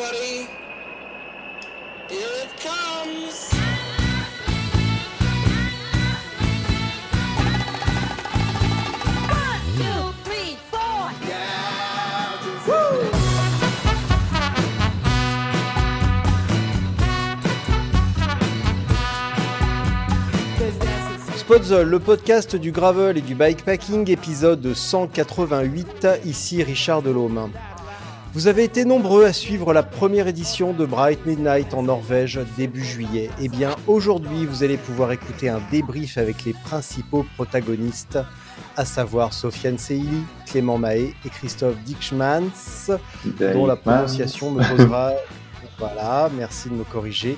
everybody. Here it comes. Le podcast du gravel et du bikepacking, épisode 188, ici Richard Delhomme. Vous avez été nombreux à suivre la première édition de Bright Midnight en Norvège début juillet. Et bien aujourd'hui, vous allez pouvoir écouter un débrief avec les principaux protagonistes, à savoir Sofiane Seili, Clément Mahé et Christophe Dixmans, dont la prononciation me posera... voilà, merci de me corriger.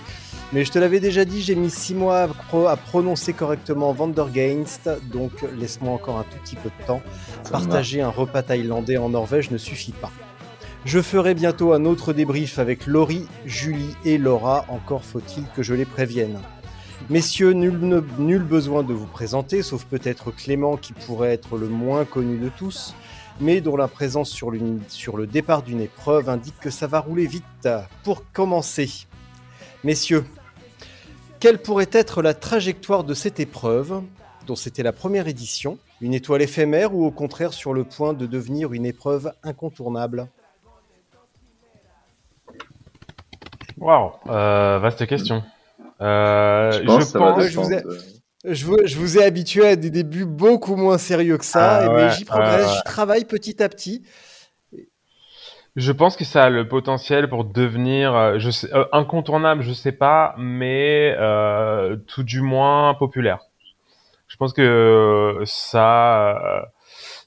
Mais je te l'avais déjà dit, j'ai mis 6 mois à prononcer correctement Vandergeinst, donc laisse-moi encore un tout petit peu de temps. Partager un repas thaïlandais en Norvège ne suffit pas. Je ferai bientôt un autre débrief avec Laurie, Julie et Laura, encore faut-il que je les prévienne. Messieurs, nul, besoin de vous présenter, sauf peut-être Clément qui pourrait être le moins connu de tous, mais dont la présence sur le départ d'une épreuve indique que ça va rouler vite. Pour commencer, messieurs, quelle pourrait être la trajectoire de cette épreuve, dont c'était la première édition? Une étoile éphémère ou au contraire sur le point de devenir une épreuve incontournable? Waouh, euh, vaste question. Euh, Je pense je vous ai- de- je vous, je vous ai habitué à des débuts beaucoup moins sérieux que ça, Ah mais ouais, j'y progresse, j'y travaille petit à petit. Je pense que ça a le potentiel pour devenir, euh, je sais, euh, incontournable, je sais pas, mais euh, tout du moins populaire. Je pense que euh, ça, euh,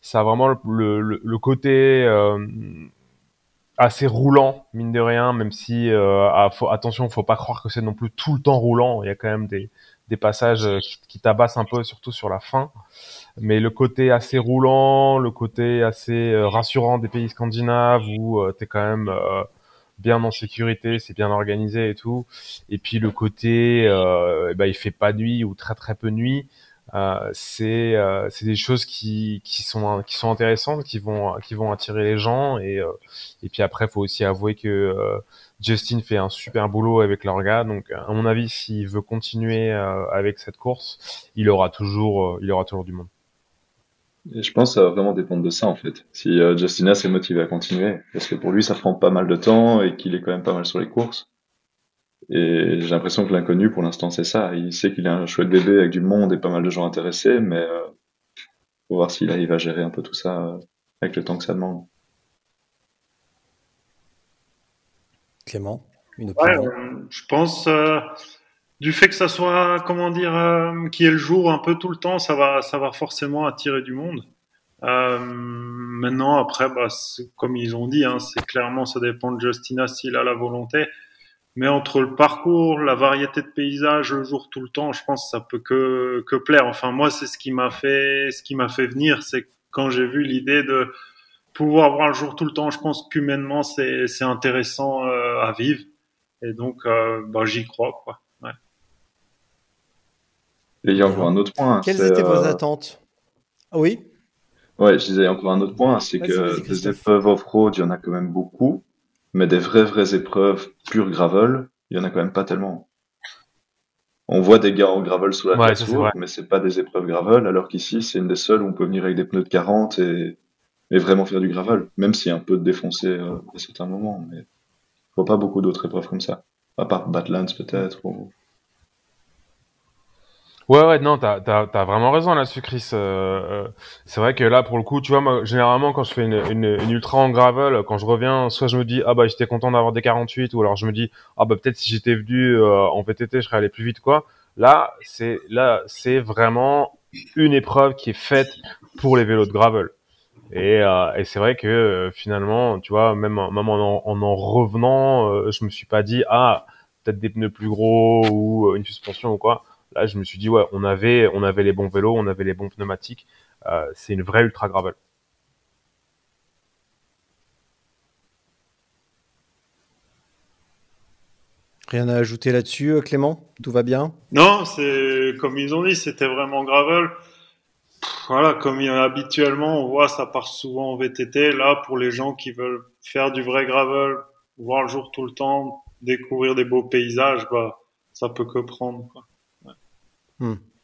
ça a vraiment le, le, le côté euh, assez roulant, mine de rien, même si euh, ah, faut, attention, faut pas croire que c'est non plus tout le temps roulant. Il y a quand même des, des passages euh, qui, qui tabassent un peu, surtout sur la fin. Mais le côté assez roulant, le côté assez euh, rassurant des pays scandinaves où euh, t'es quand même euh, bien en sécurité, c'est bien organisé et tout. Et puis le côté, ben, il fait pas nuit ou très très peu nuit. Euh, c'est euh, c'est des choses qui qui sont qui sont intéressantes, qui vont qui vont attirer les gens et euh, et puis après faut aussi avouer que Justin fait un super boulot avec leur gars, donc à mon avis s'il veut continuer avec cette course, il aura toujours il aura toujours du monde. Je pense que ça va vraiment dépendre de ça en fait. Si euh, Justina s'est motivé à continuer, parce que pour lui ça prend pas mal de temps et qu'il est quand même pas mal sur les courses. Et j'ai l'impression que l'inconnu pour l'instant c'est ça. Il sait qu'il a un chouette bébé avec du monde et pas mal de gens intéressés, mais euh, faut voir s'il arrive à gérer un peu tout ça euh, avec le temps que ça demande. Clément, une Ouais, opinion? euh, je pense euh, du fait que ça soit, comment dire, euh, qui est le jour un peu tout le temps, ça va, ça va forcément attirer du monde. Euh, maintenant, après, bah, comme ils ont dit, hein, c'est clairement, ça dépend de Justina s'il a la volonté. Mais entre le parcours, la variété de paysages, le jour tout le temps, je pense que ça peut que, que plaire. Enfin, moi, c'est ce qui m'a fait, ce qui m'a fait venir, c'est quand j'ai vu l'idée de pouvoir voir le jour tout le temps, je pense qu'humainement, c'est, c'est intéressant euh, à vivre. Et donc, euh, bah, j'y crois, quoi. Ouais. Et il y a encore un autre point. Quelles c'est, étaient vos euh, attentes? Ah Oui? Ouais, je disais encore un autre point, c'est Vas-y, que vas-y, des épreuves off-road, il y en a quand même beaucoup, mais des vraies vraies épreuves pure gravel, il y en a quand même pas tellement. On voit des gars en gravel sous la Ouais, vrai. mais c'est pas des épreuves gravel, alors qu'ici c'est une des seules où on peut venir avec des pneus de 40 et, et vraiment faire du gravel, même s'il y a un peu de défoncé euh, à certains moments, mais je vois pas beaucoup d'autres épreuves comme ça. À part Badlands peut-être. Ou... Ouais, ouais, non, t'as, t'as, t'as vraiment raison là-dessus, Chris. Euh, euh, c'est vrai que là, pour le coup, tu vois, moi, généralement, quand je fais une, une, une ultra en gravel, quand je reviens, soit je me dis, ah bah, j'étais content d'avoir des 48, ou alors je me dis, ah bah, peut-être si j'étais venu euh, en VTT, je serais allé plus vite, quoi. Là, c'est, là, c'est vraiment une épreuve qui est faite pour les vélos de gravel. Et, euh, et c'est vrai que euh, finalement, tu vois, même, même en, en en revenant, euh, je me suis pas dit, ah, peut-être des pneus plus gros ou une suspension ou quoi. Là, je me suis dit, ouais, on avait, on avait les bons vélos, on avait les bons pneumatiques. Euh, c'est une vraie ultra gravel. Rien à ajouter là-dessus, euh, Clément? Tout va bien? Non, c'est comme ils ont dit, c'était vraiment gravel. Pff, Voilà, comme il y a habituellement, on voit ça part souvent en VTT. Là, pour les gens qui veulent faire du vrai gravel, voir le jour tout le temps, découvrir des beaux paysages, bah, ça peut que prendre. Quoi.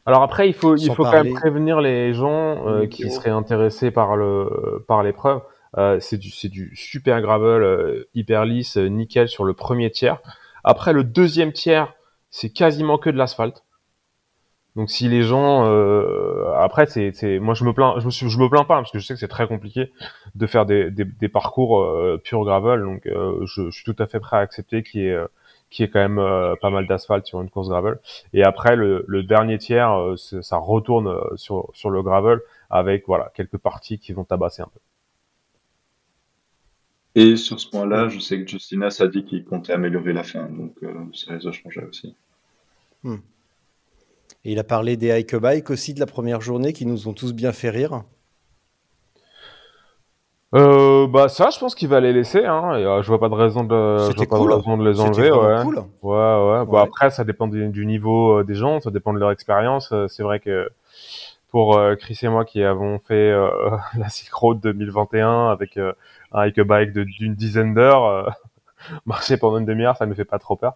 Alors après, il faut, il faut quand même prévenir les gens euh, qui seraient intéressés par le par l'épreuve. Euh, c'est du c'est du super gravel euh, hyper lisse, euh, nickel sur le premier tiers. Après le deuxième tiers, c'est quasiment que de l'asphalte. Donc si les gens euh, après c'est c'est moi je me plains je me suis- je me plains pas parce que je sais que c'est très compliqué de faire des des, des parcours euh, pur gravel donc euh, je, je suis tout à fait prêt à accepter qu'il y ait y ait quand même euh, pas mal d'asphalte sur une course gravel. Et après, le, le dernier tiers, euh, ça retourne euh, sur, sur le gravel avec voilà quelques parties qui vont tabasser un peu. Et sur ce point-là, je sais que Justinas a dit qu'il comptait améliorer la fin, donc euh, ça risque de changer aussi. Et il a parlé des hike bike aussi de la première journée qui nous ont tous bien fait rire. Euh, bah ça, je pense qu'il va les laisser. Hein, et, euh, je vois pas de raison de, je vois pas cool. de raison de les enlever. Ouais. cool. ouais, ouais. Bon Ouais. après, ça dépend du, du niveau euh, des gens, ça dépend de leur expérience. Euh, C'est vrai que pour Chris et moi qui avons fait la Silk Road 2021 avec un hike bike d'une dizaine d'heures. marcher pendant une demi-heure, ça me fait pas trop peur.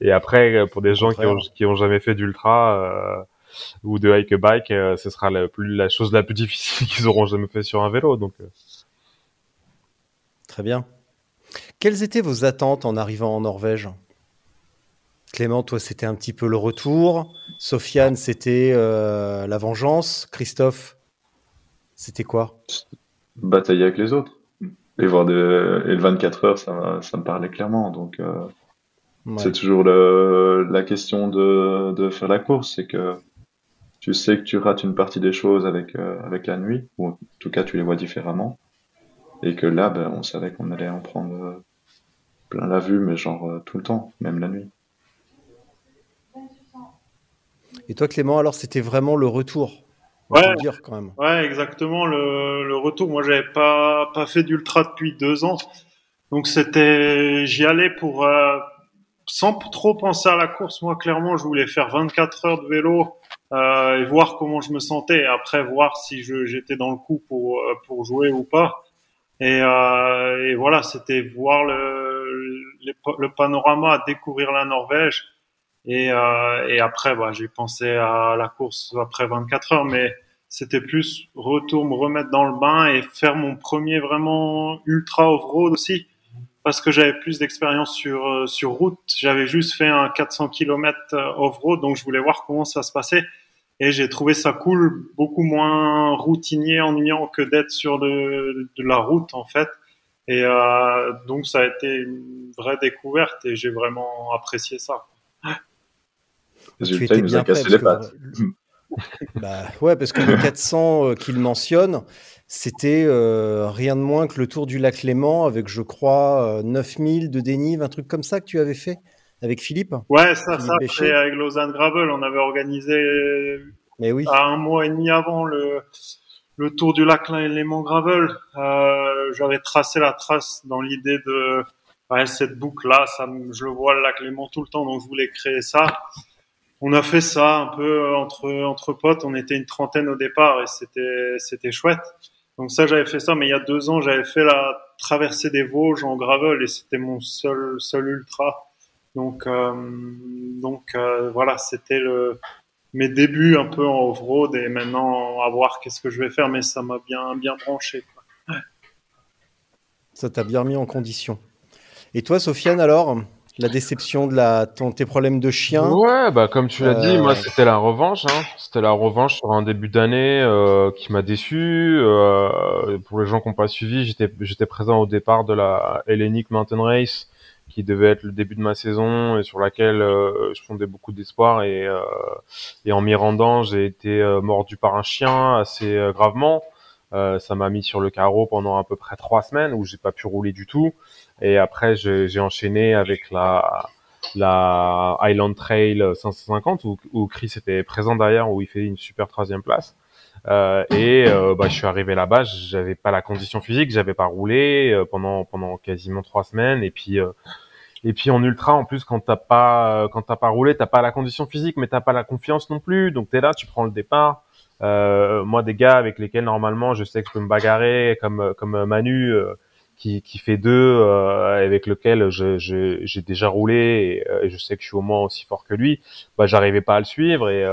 Et après, pour des gens qui ont, qui ont jamais fait d'ultra euh, ou de hike bike, ce sera la, plus, la chose la plus difficile qu'ils auront jamais fait sur un vélo. Donc, Très bien. Quelles étaient vos attentes en arrivant en Norvège? Clément, toi, c'était un petit peu le retour. Sofiane, c'était euh, la vengeance. Christophe, c'était quoi? Batailler avec les autres. Et voir et le 24 heures, ça, me parlait clairement. Donc, euh, Ouais. c'est toujours le... la question de... de faire la course. C'est que tu sais que tu rates une partie des choses avec, euh, avec la nuit, ou en tout cas, tu les vois différemment. Et que là, ben, on savait qu'on allait en prendre euh, plein la vue, mais genre euh, tout le temps, même la nuit. Et toi, Clément, alors, c'était vraiment le retour. On Ouais. le dire quand même. Ouais, exactement. Le, le retour, moi, j'avais pas pas fait d'ultra depuis deux ans, donc c'était, j'y allais pour euh, sans trop penser à la course. Moi, clairement, je voulais faire 24 heures de vélo euh, et voir comment je me sentais. Et après, voir si j'étais dans le coup pour pour jouer ou pas. Et, euh, et voilà, c'était voir le le panorama, découvrir la Norvège. Et, euh, et après, bah, j'ai pensé à la course après 24 heures, mais c'était plus retour, me remettre dans le bain et faire mon premier vraiment ultra off-road aussi, parce que j'avais plus d'expérience sur euh, sur route. J'avais juste fait un 400 km off-road, donc je voulais voir comment ça se passait. Et j'ai trouvé ça cool, beaucoup moins routinier, ennuyant que d'être sur de, de la route en fait. Et euh, donc ça a été une vraie découverte et j'ai vraiment apprécié ça. Résultat, il nous a cassé les parce pattes. que- Bah, ouais, parce que le 400 euh, qu'il mentionne, c'était euh, rien de moins que le tour du lac Léman avec, je crois, euh, 9000 de dénive, un truc comme ça que tu avais fait avec Philippe. Ouais, ça, Philippe ça, avec Lausanne Gravel. On avait organisé Mais oui, à un mois et demi avant le, le tour du lac Léman Gravel. Euh, j'avais tracé la trace dans l'idée de ouais, cette boucle-là, ça, je le vois le lac Léman tout le temps, donc je voulais créer ça. On a fait ça un peu entre entre potes. On était une trentaine au départ et c'était c'était chouette. Donc ça, j'avais fait ça, mais il y a deux ans, j'avais fait la traversée des Vosges en gravel et c'était mon seul seul ultra. Donc euh, donc euh, voilà, c'était le mes débuts un peu en off-road et maintenant à voir qu'est-ce que je vais faire, mais ça m'a bien bien branché. quoi. ça t'a bien mis en condition. Et toi, Sofiane, alors la déception de la, ton, tes problèmes de chien? Ouais, bah comme tu l'as dit, Euh, moi c'était la revanche. Hein. C'était la revanche sur un début d'année euh, qui m'a déçu. Euh, pour les gens qui n'ont pas suivi, j'étais j'étais présent au départ de la Hellenic Mountain Race, qui devait être le début de ma saison et sur laquelle euh, je fondais beaucoup d'espoir. Et, euh, et en m'y rendant, j'ai été euh, mordu par un chien assez euh, gravement. Euh, ça m'a mis sur le carreau pendant à peu près trois semaines où j'ai pas pu rouler du tout. Et après, j'ai enchaîné avec la la Highland Trail 550 où, où Chris était présent derrière où il fait une super troisième place euh, et euh, bah, je suis arrivé là-bas j'avais pas la condition physique j'avais pas roulé euh, pendant pendant quasiment trois semaines. Et puis euh, et puis en ultra en plus quand t'as pas quand t'as pas roulé t'as pas la condition physique mais t'as pas la confiance non plus. Donc t'es là tu prends le départ. Euh, moi des gars avec lesquels normalement je sais que je peux me bagarrer comme comme Manu euh, qui, qui fait deux, avec lequel j'ai déjà roulé et, et je sais que je suis au moins aussi fort que lui, bah j'arrivais pas à le suivre. Et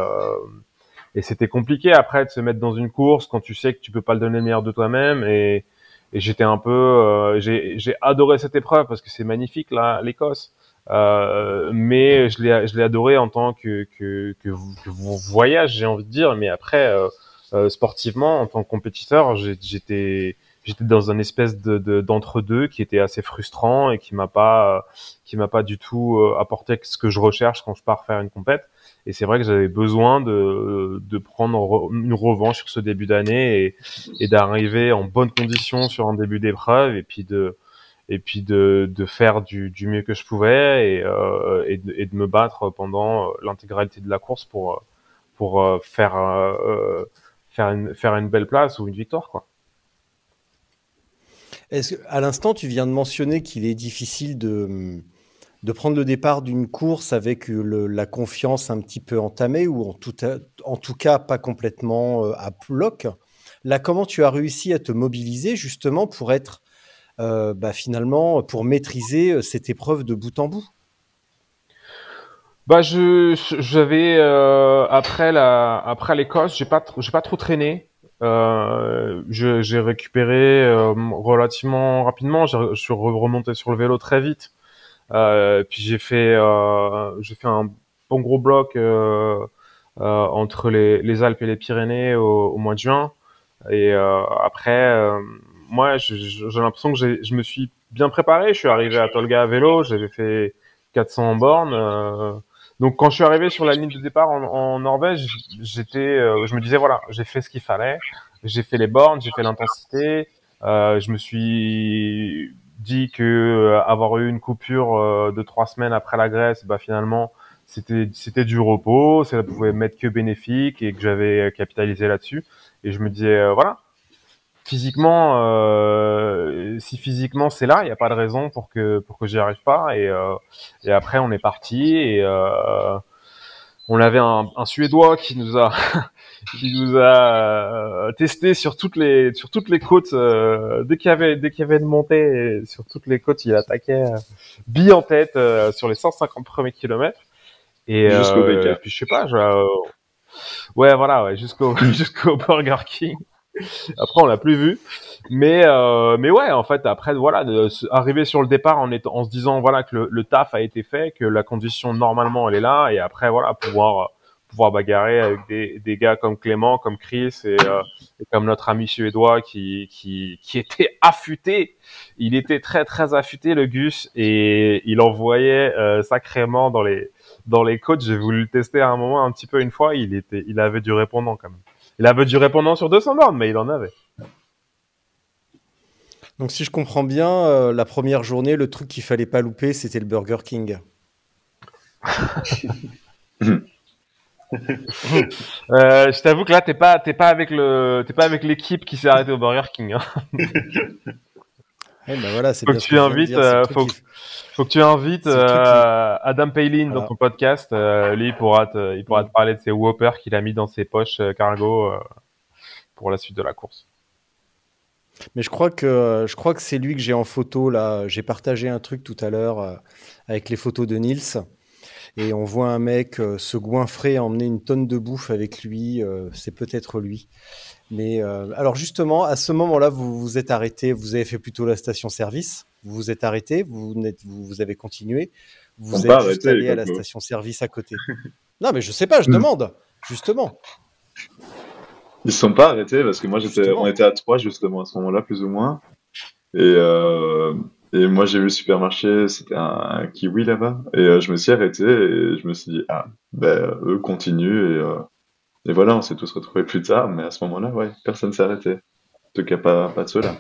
et c'était compliqué après de se mettre dans une course quand tu sais que tu peux pas le donner le meilleur de toi-même. Et et j'étais un peu euh, j'ai adoré cette épreuve parce que c'est magnifique là l'Écosse. Euh, mais je l'ai je l'ai adoré en tant que que que, que voyage j'ai envie de dire. Mais après euh, euh, sportivement en tant que compétiteur j'étais j'étais dans un espèce de de- d'entre-deux qui était assez frustrant et qui m'a pas qui m'a pas du tout euh, apporté ce que je recherche quand je pars faire une compète et c'est vrai que j'avais besoin de de prendre re- une revanche sur ce début d'année et et d'arriver en bonne condition sur un début d'épreuve et puis de et puis de, de faire du, du mieux que je pouvais et, euh, et, de, et de me battre pendant l'intégralité de la course pour euh, pour euh, faire euh, euh, faire une faire une belle place ou une victoire quoi. Est-ce à l'instant, tu viens de mentionner qu'il est difficile de, prendre le départ d'une course avec le- la confiance un petit peu entamée ou en tout, cas pas complètement euh, à bloc? Là, comment tu as réussi à te mobiliser justement pour être euh, bah, finalement pour maîtriser euh, cette épreuve de bout en bout? Bah je j'avais euh, après la après l'Écosse j'ai pas j'ai pas trop traîné. Euh, j'ai récupéré euh, relativement rapidement. J'ai Je suis re- remonté sur le vélo très vite. Euh, puis j'ai fait euh, j'ai fait un bon gros bloc euh, euh, entre les, les Alpes et les Pyrénées au, au mois de juin. Et après, moi, j'ai l'impression que j'ai- je me suis bien préparé. Je suis arrivé à Tolga à vélo, j'avais fait 400 bornes. Donc quand je suis arrivé sur la ligne de départ en, en Norvège, j'étais, euh, je me disais voilà, j'ai fait ce qu'il fallait, j'ai fait les bornes, j'ai fait l'intensité. Euh, je me suis dit que euh, avoir eu une coupure euh, de trois semaines après la Grèce, bah finalement c'était c'était du repos, ça pouvait m'être que bénéfique et que j'avais capitalisé là-dessus. Et je me disais euh, voilà, physiquement, euh, si physiquement c'est là, il n'y a pas de raison pour que pour que j'y arrive pas. Et euh, et après on est parti et euh, on avait un, un Suédois qui nous a qui nous a euh, testé sur toutes les sur toutes les côtes euh, dès qu'il y avait dès qu'il y avait une montée sur toutes les côtes il attaquait euh, bille en tête euh, sur les 150 premiers kilomètres. Et, Jusqu'au euh, et puis je sais pas je, euh, ouais voilà ouais jusqu'au jusqu'au Burger King après on l'a plus vu. Mais euh, mais ouais en fait après voilà de arriver sur le départ en étant en se disant voilà que le, le taf a été fait que la condition normalement elle est là. Et après voilà pouvoir pouvoir bagarrer avec des, des gars comme Clément comme Chris et, euh, comme notre ami suédois qui qui qui était affûté. Il était très très affûté le Gus et il envoyait euh, sacrément dans les dans les côtes. J'ai voulu le tester à un moment un petit peu une fois. Il était il avait du répondant quand même il avait du répondant sur 200 bornes mais il en avait Donc, si je comprends bien, euh, la première journée, le truc qu'il fallait pas louper, c'était le Burger King. Euh, je t'avoue que là, t'es pas, t'es pas avec le, t'es pas avec l'équipe qui s'est arrêtée au Burger King. Hein. Eh ben voilà, Faut que tu invites, euh, faut que tu invites euh, Adam Palin dans ton podcast. Euh, lui, il pourra te, il pourra te parler de ses whoppers qu'il a mis dans ses poches euh, cargo euh, pour la suite de la course. Mais je crois que je crois que c'est lui que j'ai en photo là. J'ai partagé un truc tout à l'heure avec les photos de Nils et on voit un mec euh, se goinfrer, emmener une tonne de bouffe avec lui. euh, c'est peut-être lui. Mais euh, alors justement, à ce moment-là, vous vous êtes arrêté. Vous avez fait plutôt la station-service. Vous vous êtes arrêté. Vous vous, vous avez continué. Vous On êtes pas juste arrêté, allé à la station-service à côté. non, mais je sais pas. Je Hmm. demande justement. Ils se sont pas arrêtés parce que moi j'étais, on était à trois justement à ce moment-là plus ou moins. Et, euh, et moi j'ai vu le supermarché, c'était un, kiwi là-bas. Et euh, je me suis arrêté et je me suis dit ah ben eux continuent et, euh, et voilà on s'est tous retrouvés plus tard. Mais à ce moment-là ouais personne s'est arrêté. En tout cas pas pas de ceux-là.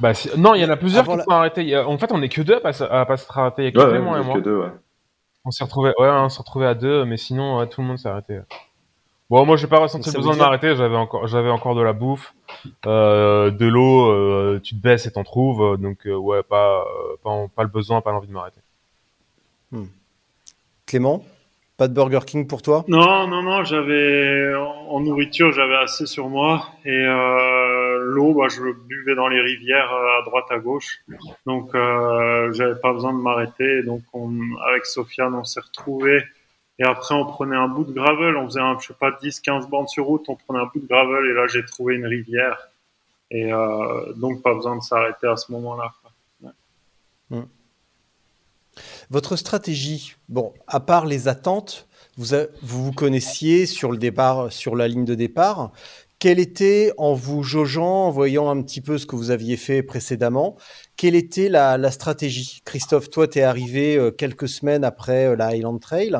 Bah, si- non, il y en a plusieurs Avant qui la- sont arrêtés. En fait, on est que deux à pas, à pas se arrêter. Il y a que Ouais, ouais, et moi. que deux ouais. On s'est retrouvé, ouais, on s'est retrouvé à deux, mais sinon ouais, tout le monde s'est arrêté. Bon, moi j'ai pas ressenti le besoin de m'arrêter. J'avais encore, j'avais encore de la bouffe, euh, de l'eau. euh, tu te baisses et t'en trouves, donc euh, ouais, pas, euh, pas, pas le besoin, pas l'envie de m'arrêter. Clément, pas de Burger King pour toi? Non, non, non, j'avais en en nourriture, j'avais assez sur moi et euh, l'eau, bah, je buvais dans les rivières à droite à gauche. Donc, euh, j'avais pas besoin de m'arrêter. Donc, on, avec Sofiane, on s'est retrouvés. Et après, on prenait un bout de gravel. On faisait, un, je sais pas, 10, 15 bandes sur route. On prenait un bout de gravel. Et là, j'ai trouvé une rivière. Et euh, donc, pas besoin de s'arrêter à ce moment-là. quoi. Votre stratégie, bon, à part les attentes, vous vous, connaissiez sur le départ, sur la ligne de départ. Quelle était, en vous jaugeant, en voyant un petit peu ce que vous aviez fait précédemment, quelle était la, la stratégie? Christophe, toi, tu es arrivé euh, quelques semaines après euh, la Highland Trail.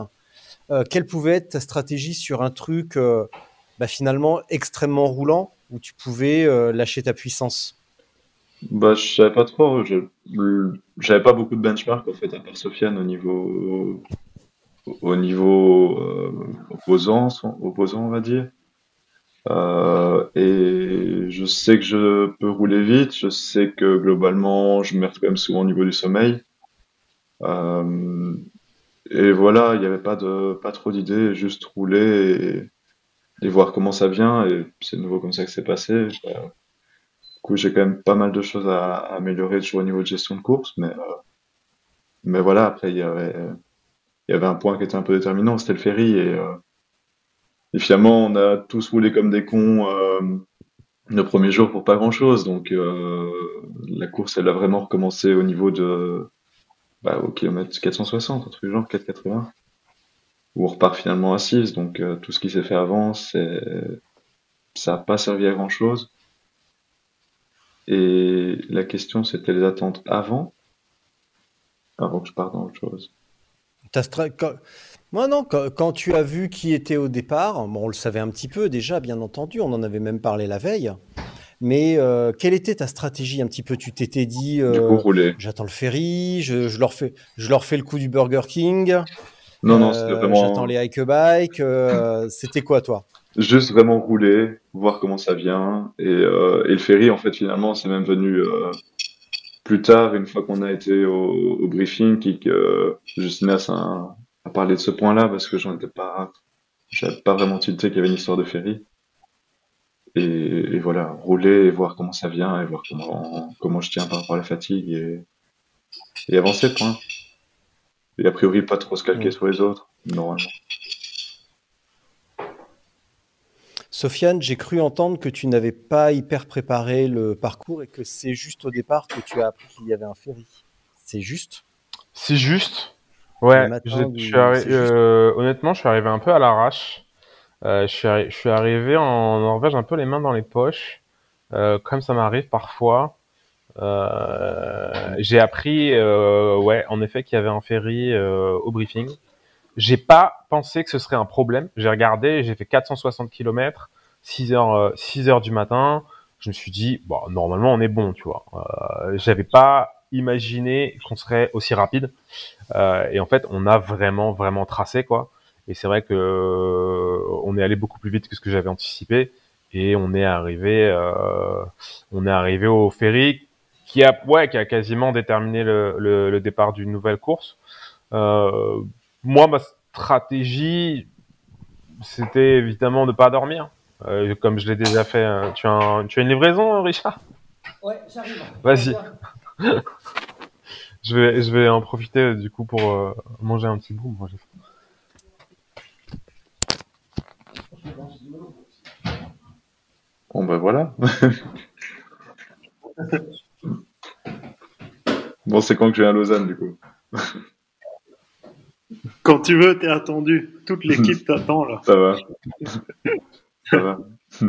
Euh, quelle pouvait être ta stratégie sur un truc euh, bah, finalement extrêmement roulant où tu pouvais euh, lâcher ta puissance? Bah, je savais pas trop. J'avais pas beaucoup de benchmark en fait, à part Sofiane au niveau, au niveau opposant, opposant, on va dire. Et je sais que je peux rouler vite. Je sais que globalement, je merde quand même souvent au niveau du sommeil. Et voilà, il n'y avait pas de, pas trop d'idées, juste rouler et, voir comment ça vient. Et c'est nouveau comme ça que c'est passé. Euh, du coup, j'ai quand même pas mal de choses à, à améliorer toujours au niveau de gestion de course, mais, euh, mais voilà, après, il y avait, il y avait un point qui était un peu déterminant, c'était le ferry, et, euh, et finalement, on a tous roulé comme des cons euh, le premier jour pour pas grand-chose, donc euh, la course, elle a vraiment recommencé au niveau de, bah, au kilomètre 460, un truc genre 480, où on repart finalement à 6, donc euh, tout ce qui s'est fait avant, ça n'a pas servi à grand-chose. Et la question, c'était les attentes avant, avant que je parte dans autre chose. Moi, non, quand, tu as vu qui était au départ, on le savait un petit peu déjà, bien entendu, on en avait même parlé la veille. Mais euh, quelle était ta stratégie un petit peu? Tu t'étais dit, euh, j'attends le ferry, je, je leur fais, je leur fais le coup du Burger King, Non, non, euh, c'était vraiment j'attends les hike bike. euh, c'était quoi, toi? Juste vraiment rouler, voir comment ça vient. Et, euh, et le ferry, en fait, finalement, c'est même venu euh, plus tard, une fois qu'on a été au, au briefing, et que Justinas a, a parlé de ce point-là, parce que j'en étais pas, j'avais pas vraiment tilté qu'il y avait une histoire de ferry. Et, et voilà, rouler et voir comment ça vient, et voir comment, comment je tiens par rapport à la fatigue, et, et avancer, point. Et a priori, pas trop se calquer Mm. sur les autres, normalement. Sofiane, j'ai cru entendre que tu n'avais pas hyper préparé le parcours et que c'est juste au départ que tu as appris qu'il y avait un ferry. C'est juste? C'est juste? Ouais, Le matin je, du- je suis arri- c'est juste. euh, honnêtement, je suis arrivé un peu à l'arrache. Euh, je suis, je suis arrivé en Norvège un peu les mains dans les poches, euh, comme ça m'arrive parfois. Euh, j'ai appris, ouais, en effet, qu'il y avait un ferry au briefing. J'ai pas pensé que ce serait un problème. J'ai regardé, j'ai fait 460 km, 6 heures, euh, 6 heures du matin. Je me suis dit, bon, normalement, on est bon, tu vois. Euh, J'avais pas imaginé qu'on serait aussi rapide. Euh, et en fait, on a vraiment, vraiment tracé, quoi. Et c'est vrai que euh, on est allé beaucoup plus vite que ce que j'avais anticipé. Et on est arrivé, euh, on est arrivé au ferry qui a, ouais, qui a quasiment déterminé le, le, le départ d'une nouvelle course. Euh, moi, ma stratégie, c'était évidemment de pas dormir. Euh, comme je l'ai déjà fait. hein. Tu as, un- tu as une livraison, Richard? Ouais, j'arrive. Vas-y. Je vais, je vais en profiter du coup pour euh, manger un petit bout. Moi, j'ai faim. Bon ben voilà. bon, c'est quand que je viens à Lausanne du coup. Quand tu veux, t'es attendu. Toute l'équipe t'attend là. Ça va. Ça va.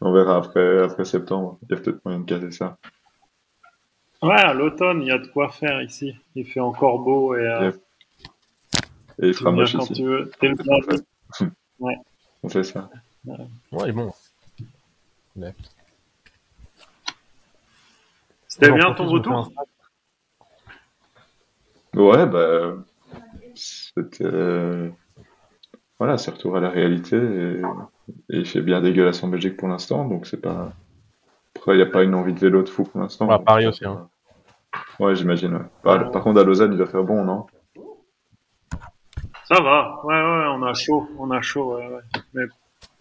On verra après, après septembre. Il y a peut-être moyen de caser ça. Ouais, à l'automne, il y a de quoi faire ici. Il fait encore beau et euh. Et il tu fera moche quand ici. tu veux. T'es le bienvenu. On fait ça. Ouais, bon. C'était bien ton retour. Ouais, bah. C'était. euh, Voilà, c'est retour à la réalité. Et... et il fait bien dégueulasse en Belgique pour l'instant, donc c'est pas. Après, il n'y a pas une envie de vélo de fou pour l'instant. À donc Paris aussi, hein. Ouais, j'imagine, ouais. Par, par contre, à Lausanne, il doit faire bon, non? Ça va. Ouais, ouais, on a chaud. On a chaud, ouais, ouais. Mais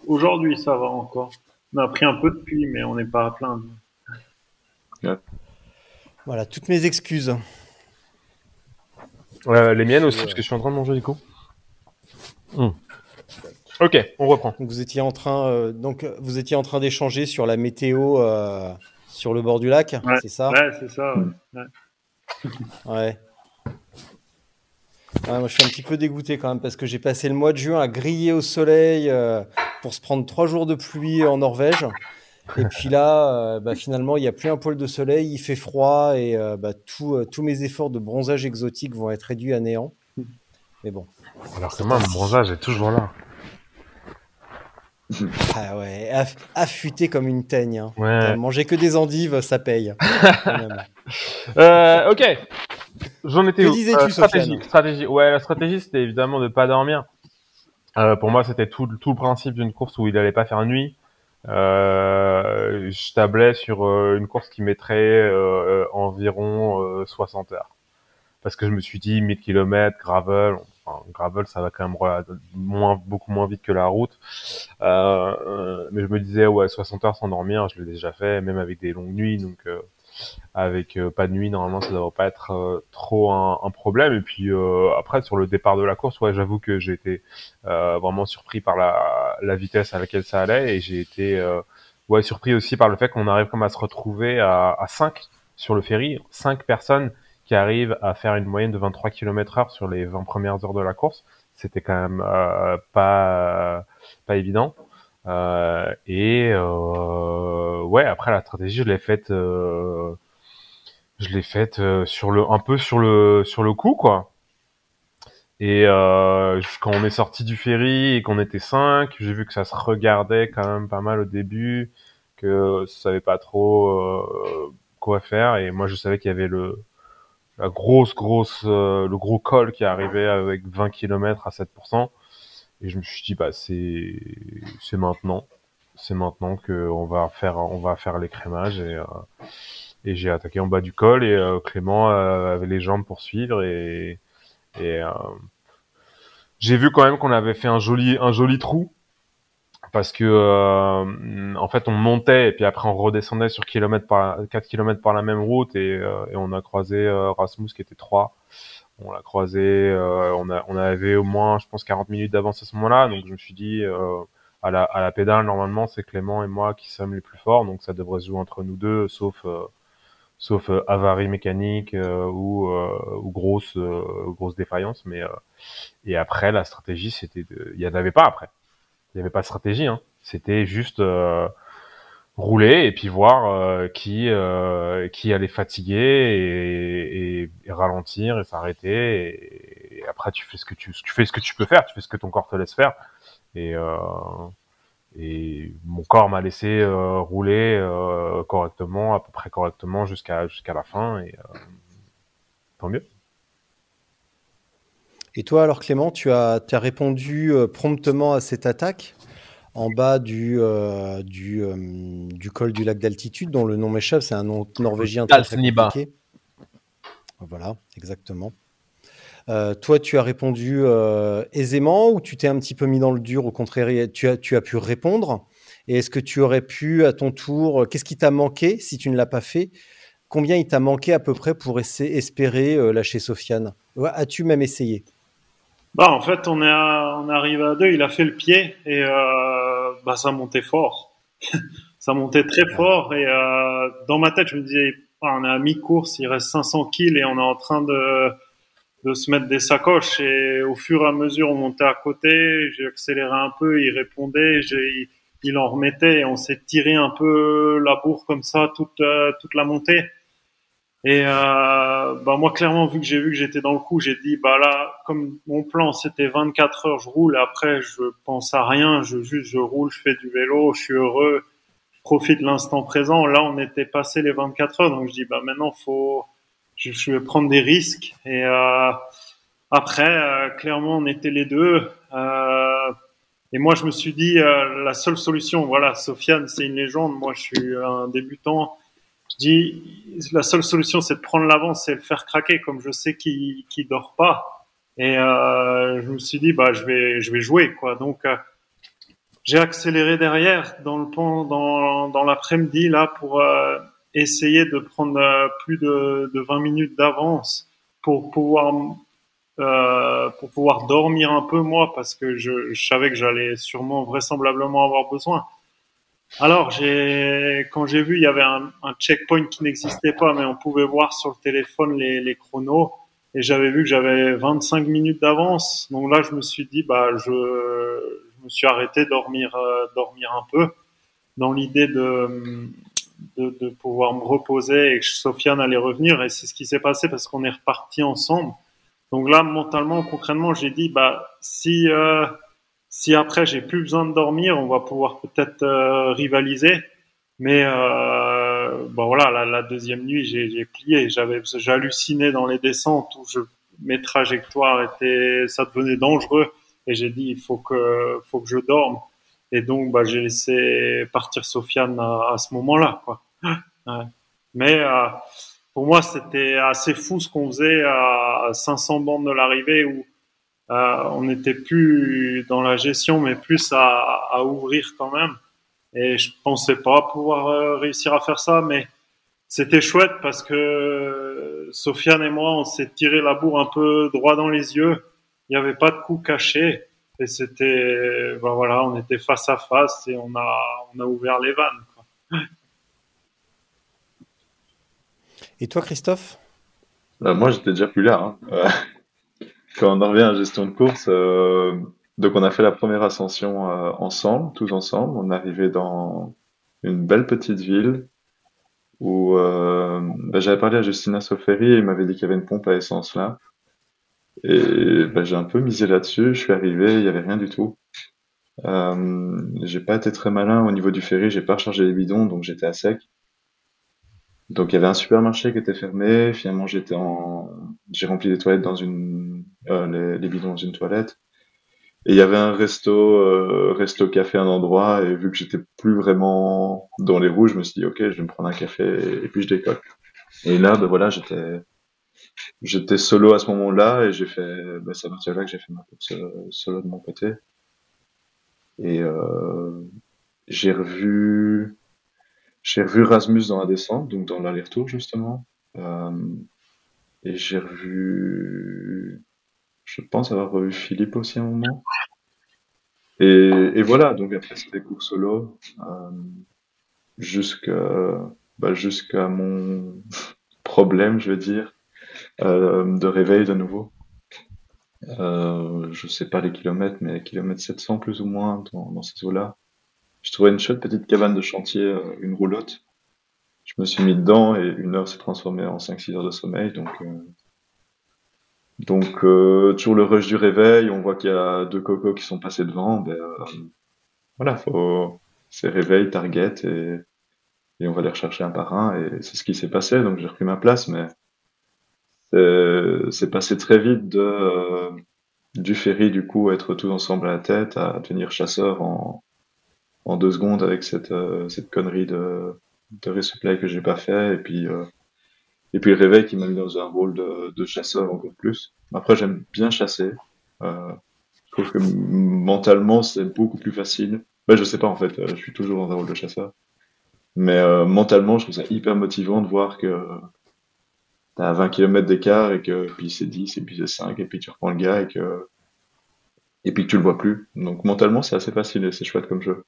aujourd'hui, ça va encore. On a pris un peu de pluie, mais on n'est pas à plaindre. Voilà, toutes mes excuses. Euh, les miennes aussi, C'est, parce que je suis en train de manger du coup. Hmm. Ok, on reprend. Donc vous étiez en train, euh, donc euh, vous étiez en train d'échanger sur la météo euh, sur le bord du lac, Ouais. c'est ça? Ouais, c'est ça. ouais. Ouais. Ouais. Ouais, moi, je suis un petit peu dégoûté quand même parce que j'ai passé le mois de juin à griller au soleil euh, pour se prendre trois jours de pluie en Norvège. Et puis là, euh, bah, finalement, il n'y a plus un poil de soleil, il fait froid et euh, bah, tout, euh, tous mes efforts de bronzage exotique vont être réduits à néant. Mais bon. Alors que moi, mon bronzage est toujours là. Ah ouais, aff- affûté comme une teigne. hein. Ouais. Manger que des endives, ça paye. Ok. J'en étais Que où stratégie, stratégie. Ouais, la stratégie, c'était évidemment de pas dormir. Euh, pour moi, c'était tout, tout le principe d'une course où il allait pas faire nuit. Euh, je tablais sur euh, une course qui mettrait euh, environ euh, 60 heures. Parce que je me suis dit, 1000 km, gravel, enfin, gravel, ça va quand même moins, beaucoup moins vite que la route. Euh, euh, mais je me disais, ouais, 60 heures sans dormir, je l'ai déjà fait, même avec des longues nuits, donc euh, avec euh, pas de nuit, normalement, ça devrait pas être euh, trop un, un problème. Et puis euh, après, sur le départ de la course, ouais, j'avoue que j'ai été euh, vraiment surpris par la, la vitesse à laquelle ça allait, et j'ai été euh, ouais surpris aussi par le fait qu'on arrive comme à se retrouver à, à 5 sur le ferry, 5 personnes qui arrivent à faire une moyenne de 23 km heure sur les 20 premières heures de la course. C'était quand même euh, pas pas évident. Euh, et euh, ouais, après la stratégie, je l'ai faite, euh, je l'ai faite sur le, un peu sur le, sur le coup, quoi. Et euh, quand on est sorti du ferry et qu'on était cinq, j'ai vu que ça se regardait quand même pas mal au début, que ça savait pas trop euh, quoi faire. Et moi, je savais qu'il y avait le, la grosse, grosse, euh, le gros col qui arrivait avec 20 km à 7%. Et je me suis dit, bah, c'est, c'est maintenant. C'est maintenant qu'on va faire, on va faire l'écrémage et, euh, et j'ai attaqué en bas du col et euh, Clément euh, avait les jambes pour suivre et, et euh, j'ai vu quand même qu'on avait fait un joli, un joli trou parce que euh, en fait on montait et puis après on redescendait sur kilomètre par 4 km par la même route et, euh, et on a croisé euh, Rasmus qui était 3 on l'a croisé euh, on a on avait au moins je pense 40 minutes d'avance à ce moment-là. Donc je me suis dit euh, à la à la pédale normalement c'est Clément et moi qui sommes les plus forts. Donc ça devrait se jouer entre nous deux sauf euh, sauf euh, avarie mécanique euh, ou euh, ou grosse grosse défaillance. Mais et après la stratégie c'était il y en avait pas après. Il n'y avait pas de stratégie, hein. C'était juste rouler et puis voir euh, qui euh, qui allait fatiguer et, ralentir et s'arrêter. Et, après, tu fais ce que tu tu fais ce que tu peux faire, tu fais ce que ton corps te laisse faire. Et euh, et mon corps m'a laissé rouler euh, correctement, à peu près correctement jusqu'à jusqu'à la fin. Et euh, tant mieux. Et toi, alors Clément, tu as, tu as répondu promptement à cette attaque? En bas du, euh, du, euh, du col du lac d'altitude, dont le nom m'échappe, c'est un nom norvégien très, très compliqué. Voilà, exactement. Euh, toi, tu as répondu euh, aisément ou tu t'es un petit peu mis dans le dur Au contraire, tu as, tu as pu répondre? Et est-ce que tu aurais pu, à ton tour, qu'est-ce qui t'a manqué si tu ne l'as pas fait? Combien il t'a manqué à peu près pour essa- espérer euh, lâcher Sofiane? As-tu même essayé? Bah, en fait, on est, à- on est arrivé à deux, il a fait le pied et euh, bah, ça montait fort. ça montait très fort et euh, dans ma tête, je me disais, ah, on est à mi-course, il reste 500 kills et on est en train de, de se mettre des sacoches. Et au fur et à mesure, on montait à côté, j'ai accéléré un peu, il répondait, il en remettait et on s'est tiré un peu la bourre comme ça toute, euh, toute la montée. Et euh, bah moi clairement vu que j'ai vu que j'étais dans le coup, j'ai dit bah là comme mon plan c'était 24 heures, je roule. Après je pense à rien, je juste je roule, je fais du vélo, je suis heureux, je profite de l'instant présent. Là on était passé les 24 heures. Donc je dis bah maintenant faut je, je vais prendre des risques. Et euh, après euh, clairement on était les deux. Euh, et moi je me suis dit euh, la seule solution voilà Sofiane c'est une légende, moi je suis un débutant je dis la seule solution c'est de prendre l'avance et le faire craquer comme je sais qu'il qu'il dort pas et euh, je me suis dit bah je vais je vais jouer quoi donc euh, j'ai accéléré derrière dans le pont, dans, dans l'après-midi là pour euh, essayer de prendre euh, plus de, de 20 minutes d'avance pour pouvoir euh, pour pouvoir dormir un peu moi parce que je, je savais que j'allais sûrement vraisemblablement avoir besoin. Alors quand j'ai vu il y avait un, un checkpoint qui n'existait pas mais on pouvait voir sur le téléphone les, les chronos. Et j'avais vu que j'avais 25 minutes d'avance. Donc là je me suis dit bah je, je me suis arrêté dormir euh, dormir un peu. Dans l'idée de, de de pouvoir me reposer et que Sofiane allait revenir. Et c'est ce qui s'est passé parce qu'on est reparti ensemble. Donc là, mentalement, concrètement, j'ai dit, bah, si, euh, si après j'ai plus besoin de dormir, on va pouvoir peut-être euh, rivaliser. Mais euh, bah voilà, la, la deuxième nuit, j'ai, plié. J'avais, j'hallucinais dans les descentes où je, mes trajectoires étaient, ça devenait dangereux. Et j'ai dit, il faut que, faut que je dorme. Et donc, bah, j'ai laissé partir Sofiane à, à ce moment-là. Ouais. Mais euh, pour moi, c'était assez fou ce qu'on faisait à 500 bandes de l'arrivée où euh, on n'était plus dans la gestion, mais plus à, à, ouvrir quand même. Et je pensais pas pouvoir euh, réussir à faire ça, mais c'était chouette parce que Sofiane et moi, on s'est tiré la bourre un peu droit dans les yeux. Il n'y avait pas de coup caché. Et c'était, ben voilà, on était face à face et on a, on a ouvert les vannes. Quoi. Et toi, Christophe? Euh, moi, j'étais déjà plus là. hein. Euh, quand on en revient à la gestion de course, euh, donc on a fait la première ascension euh, ensemble, tous ensemble. On est arrivé dans une belle petite ville où euh, bah, j'avais parlé à Justina Soferi et il m'avait dit qu'il y avait une pompe à essence là. Et bah, j'ai un peu misé là-dessus. Je suis arrivé, il y avait rien du tout. Euh, j'ai pas été très malin au niveau du ferry, j'ai pas rechargé les bidons, donc j'étais à sec. Donc il y avait un supermarché qui était fermé. Finalement, j'étais en, j'ai rempli les toilettes dans une, les, les bidons dans une toilette. Et il y avait un resto, euh, resto café, un endroit. Et vu que j'étais plus vraiment dans les roues, je me suis dit ok, je vais me prendre un café et, puis je décolle. Et là, ben voilà, j'étais, j'étais solo à ce moment-là et j'ai fait, ben, c'est à partir de là que j'ai fait ma course euh, solo de mon côté. Et euh, j'ai revu, j'ai revu Rasmus dans la descente, donc dans l'aller-retour justement. Euh, et j'ai revu, je pense avoir revu Philippe aussi à un moment. Et, et voilà, donc après c'était cours solo, euh, jusqu'à bah, jusqu'à mon problème, je veux dire, euh, de réveil de nouveau. Euh, je sais pas les kilomètres, mais kilomètres 700 plus ou moins dans, dans ces eaux-là. Je trouvais une chouette petite cabane de chantier, euh, une roulotte. Je me suis mis dedans et une heure s'est transformée en 5-6 heures de sommeil. Donc, euh, donc euh, toujours le rush du réveil. On voit qu'il y a deux cocos qui sont passés devant. Ben, euh, voilà, faut c'est réveil, target et, et on va les rechercher un par un. Et c'est ce qui s'est passé. Donc j'ai repris ma place, mais c'est c'est passé très vite de euh, du ferry du coup être tous ensemble à la tête à devenir chasseur en en deux secondes avec cette euh, cette connerie de de resupply que j'ai pas fait et puis euh, et puis le réveil qui m'a mis dans un rôle de, chasseur encore plus. Après j'aime bien chasser. Euh, je trouve que mentalement c'est beaucoup plus facile. Ben je sais pas en fait, euh, je suis toujours dans un rôle de chasseur. Mais euh, mentalement je trouve ça hyper motivant de voir que t'as 20 km d'écart et que puis c'est 10 et puis c'est 5 et puis tu reprends le gars et que et puis que tu le vois plus. Donc mentalement c'est assez facile et c'est chouette comme jeu.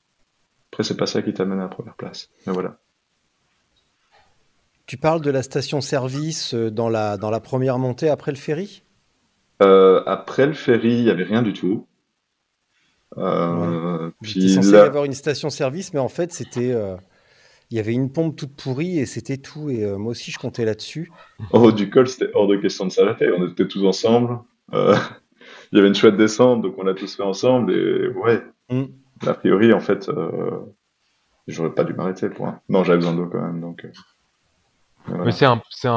Après c'est pas ça qui t'amène à la première place. Mais voilà. Tu parles de la station-service euh, dans la, dans la première montée après le ferry? Euh, après le ferry, il y avait rien du tout. Euh, puis censé y avoir une station-service, mais en fait, c'était. euh, il y avait une pompe toute pourrie et c'était tout. Et moi aussi, je comptais là-dessus. haut du col, c'était hors de question de s'arrêter. On était tous ensemble. Il y avait une chouette descente, donc on l'a tous fait ensemble. Et ouais, Mm. a priori, en fait, j'aurais pas dû m'arrêter pour un... Non, j'avais besoin d'eau quand même, donc... voilà. C'est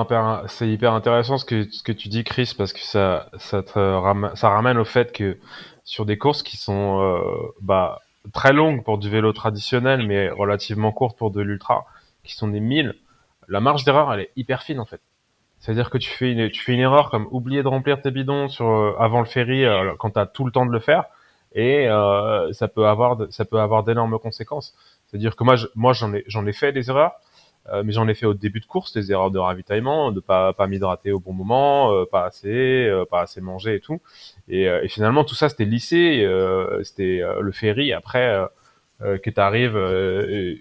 c'est hyper- intéressant ce que, ce que tu dis, Chris, parce que ça, ça te ramène, ça ramène au fait que sur des courses qui sont, euh, bah, très longues pour du vélo traditionnel, mais relativement courtes pour de l'ultra, qui sont des 1000, la marge d'erreur, elle est hyper fine, en fait. C'est-à-dire que tu fais une, tu fais une erreur comme oublier de remplir tes bidons sur, euh, avant le ferry, euh, quand t'as tout le temps de le faire. et ça peut avoir ça peut avoir d'énormes conséquences. C'est-à-dire que moi je- moi j'en ai j'en ai fait des erreurs, euh, mais j'en ai fait au début de course des erreurs de ravitaillement, de pas pas m'hydrater au bon moment, euh, pas assez, euh, pas assez manger et tout. Et, euh, et finalement tout ça c'était lissé, euh, c'était euh, le ferry après. que tu arrives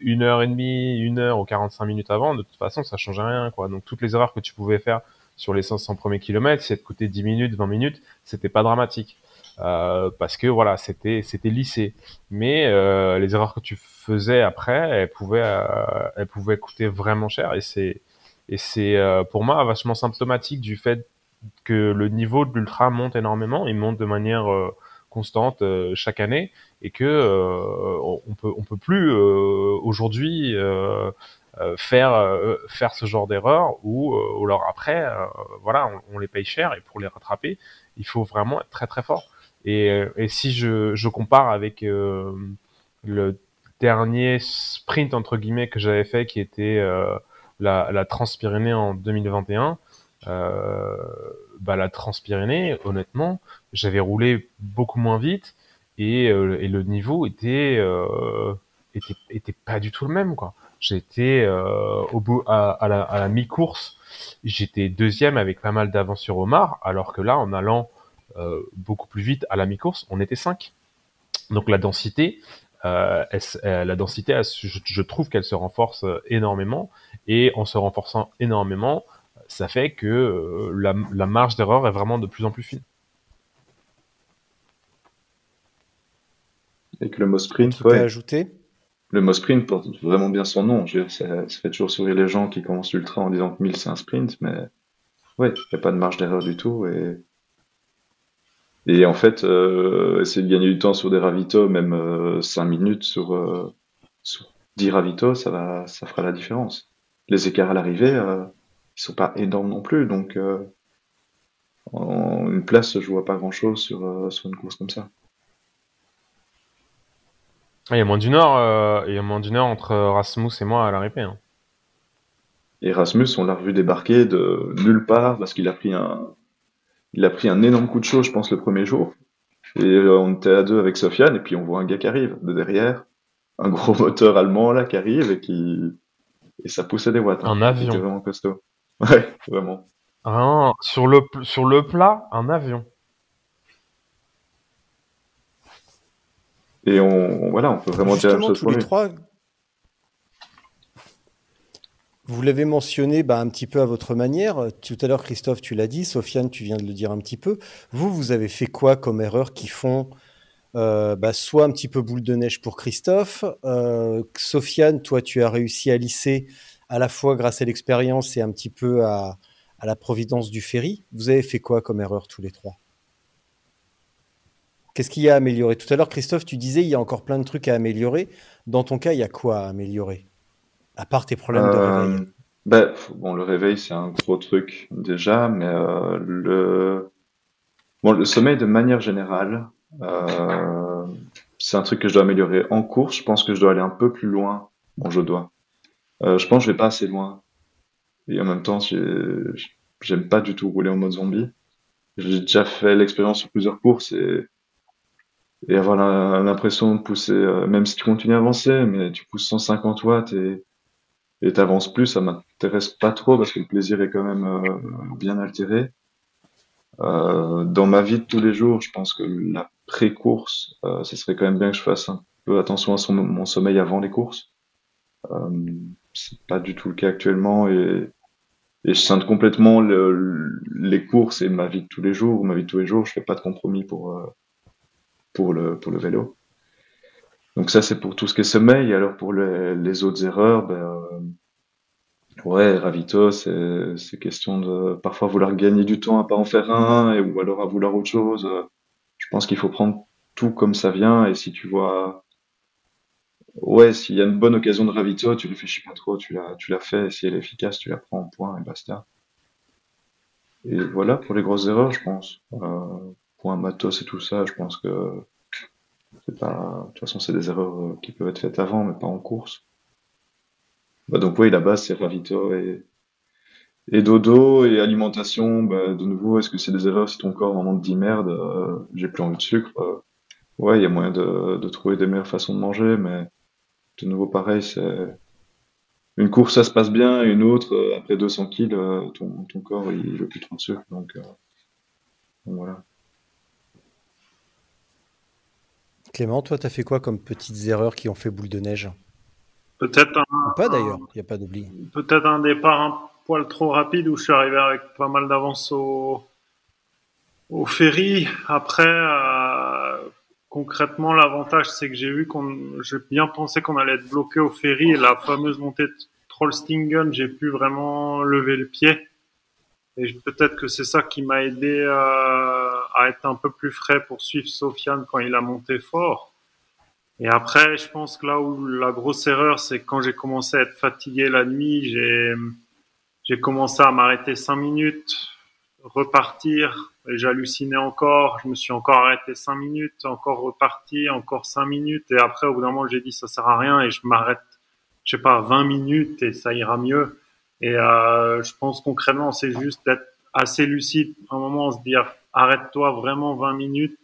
une heure et demie, une heure ou 45 minutes avant, de toute façon, ça change rien, quoi. Donc, toutes les erreurs que tu pouvais faire sur les 500 premiers kilomètres, si ça te coûtait 10 minutes, 20 minutes, c'était pas dramatique. Euh, parce que voilà, c'était c'était lissé. Mais euh, les erreurs que tu faisais après, elles pouvaient euh, elles pouvaient coûter vraiment cher. Et c'est et c'est euh, pour moi vachement symptomatique du fait que le niveau de l'ultra monte énormément, il monte de manière constante chaque année. Et que on peut on peut plus aujourd'hui euh, faire euh, faire ce genre d'erreur ou euh, ou alors après voilà on les paye cher. Et pour les rattraper il faut vraiment être très très fort et, euh, et si je, compare avec euh, le dernier sprint entre guillemets que j'avais fait qui était euh, la, la Transpyrénée en 2021 euh, bah la Transpyrénée honnêtement j'avais roulé beaucoup moins vite et, le niveau était, était pas du tout le même quoi. J'étais au bout à, la, à la mi-course, j'étais deuxième avec pas mal d'avance sur Omar, alors que là en allant beaucoup plus vite à la mi-course, on était cinq. Donc la densité, euh, elle euh, la densité, elle je, je trouve qu'elle se renforce euh, énormément et en se renforçant énormément, ça fait que euh, la, la marge d'erreur est vraiment de plus en plus fine. Et que le mot sprint, ouais, ajouter le mot sprint porte vraiment bien son nom. Je veux dire, ça, ça fait toujours sourire les gens qui commencent l'ultra en disant que 1000 c'est un sprint, mais ouais, il n'y a pas de marge d'erreur du tout. Et, et en fait, euh, essayer de gagner du temps sur des ravitaux, même euh, 5 minutes sur, euh, sur 10 ravitaux, ça va, ça fera la différence. Les écarts à l'arrivée, euh, ils sont pas énormes non plus, donc euh, en une place, je vois pas grand chose sur, euh, sur une course comme ça. Ah, Il y a moins d'une heure, euh, il y a moins d'une heure entre Rasmus et moi à l'arrivée. Hein. Erasmus, on l'a revu débarquer de nulle part parce qu'il a pris un, il a pris un énorme coup de chaud, je pense, le premier jour. Et euh, on était à deux avec Sofiane, et puis on voit un gars qui arrive de derrière, un gros moteur allemand là qui arrive et qui, et ça poussait des watts. hein. Un avion. C'était vraiment costaud. Ouais, vraiment. Ah, sur le pl- sur le plat, un avion. Et on, voilà, on peut vraiment dire la même Justement, chose tous pour les lui. trois, vous l'avez mentionné bah, un petit peu à votre manière. Tout à l'heure, Christophe, tu l'as dit. Sofiane, tu viens de le dire un petit peu. Vous, vous avez fait quoi comme erreur qui font euh, bah, soit un petit peu boule de neige pour Christophe. Euh, Sofiane, toi, tu as réussi à lisser à la fois grâce à l'expérience et un petit peu à, la providence du ferry. Vous avez fait quoi comme erreur tous les trois? Qu'est-ce qu'il y a à améliorer? Tout à l'heure, Christophe, tu disais il y a encore plein de trucs à améliorer. Dans ton cas, il y a quoi à améliorer? À part tes problèmes de Euh, réveil. ben, bon, le réveil, c'est un gros truc déjà, mais euh, le, bon, le sommeil de manière générale, euh, c'est un truc que je dois améliorer en course. Je pense que je dois aller un peu plus loin. Bon, je dois. Euh, je pense que je vais pas assez loin. Et en même temps, j'ai- j'aime pas du tout rouler en mode zombie. J'ai déjà fait l'expérience sur plusieurs courses et, et avoir l'impression de pousser, même si tu continues à avancer, mais tu pousses 150 watts et et t'avances plus, ça m'intéresse pas trop parce que le plaisir est quand même euh, bien altéré. Euh, dans ma vie de tous les jours, je pense que la pré-course, euh, ce serait quand même bien que je fasse un peu attention à son, mon sommeil avant les courses. Euh, c'est pas du tout le cas actuellement et, et je scinde complètement le- les courses et ma vie de tous les jours. Ma vie de tous les jours, je fais pas de compromis pour euh, pour le pour le vélo. Donc ça, c'est pour tout ce qui est sommeil. Alors pour les, autres erreurs, ben, euh, ouais, ravito, c'est question de parfois vouloir gagner du temps à pas en faire un, et, ou alors à vouloir autre chose. Euh, Je pense qu'il faut prendre tout comme ça vient. Et si tu vois, ouais, s'il y a une bonne occasion de ravito, tu réfléchis pas trop, tu la tu la fais. Et si elle est efficace, tu la prends en point et basta. Et voilà pour les grosses erreurs, je pense. Euh, pour matos et tout ça, je pense que pas, de toute façon, c'est des erreurs euh, qui peuvent être faites avant, mais pas en course. Bah donc oui, la base c'est ravito et, et dodo et alimentation. Bah, de nouveau, est-ce que c'est des erreurs si ton corps vraiment te dit merde, euh, j'ai plus envie de sucre, euh, ouais, il y a moyen de, de trouver des meilleures façons de manger, mais de nouveau, pareil, c'est une course, ça se passe bien, une autre, euh, après 200 kills, ton, ton corps, il veut plus trop de sucre, donc, donc voilà. Clément, toi, t'as fait quoi comme petites erreurs qui ont fait boule de neige? Peut-être un, Ou pas d'ailleurs, il n'y a pas d'oubli. peut-être un départ un poil trop rapide où je suis arrivé avec pas mal d'avance au, au ferry. Après, euh, concrètement, l'avantage, c'est que j'ai vu qu'on, j'ai bien pensé qu'on allait être bloqué au ferry et la fameuse montée de Trollstingen, j'ai pu vraiment lever le pied. Et peut-être que c'est ça qui m'a aidé euh, à être un peu plus frais pour suivre Sofiane quand il a monté fort. Et après, je pense que là où la grosse erreur, c'est quand j'ai commencé à être fatigué la nuit, j'ai commencé à m'arrêter cinq minutes, repartir, et j'hallucinais encore. Je me suis encore arrêté cinq minutes, encore reparti, encore cinq minutes, et après, au bout d'un moment, j'ai dit ça sert à rien, et je m'arrête, je sais pas, 20 minutes, et ça ira mieux. Et euh, je pense concrètement, c'est juste d'être assez lucide, un moment, se dire arrête-toi vraiment 20 minutes,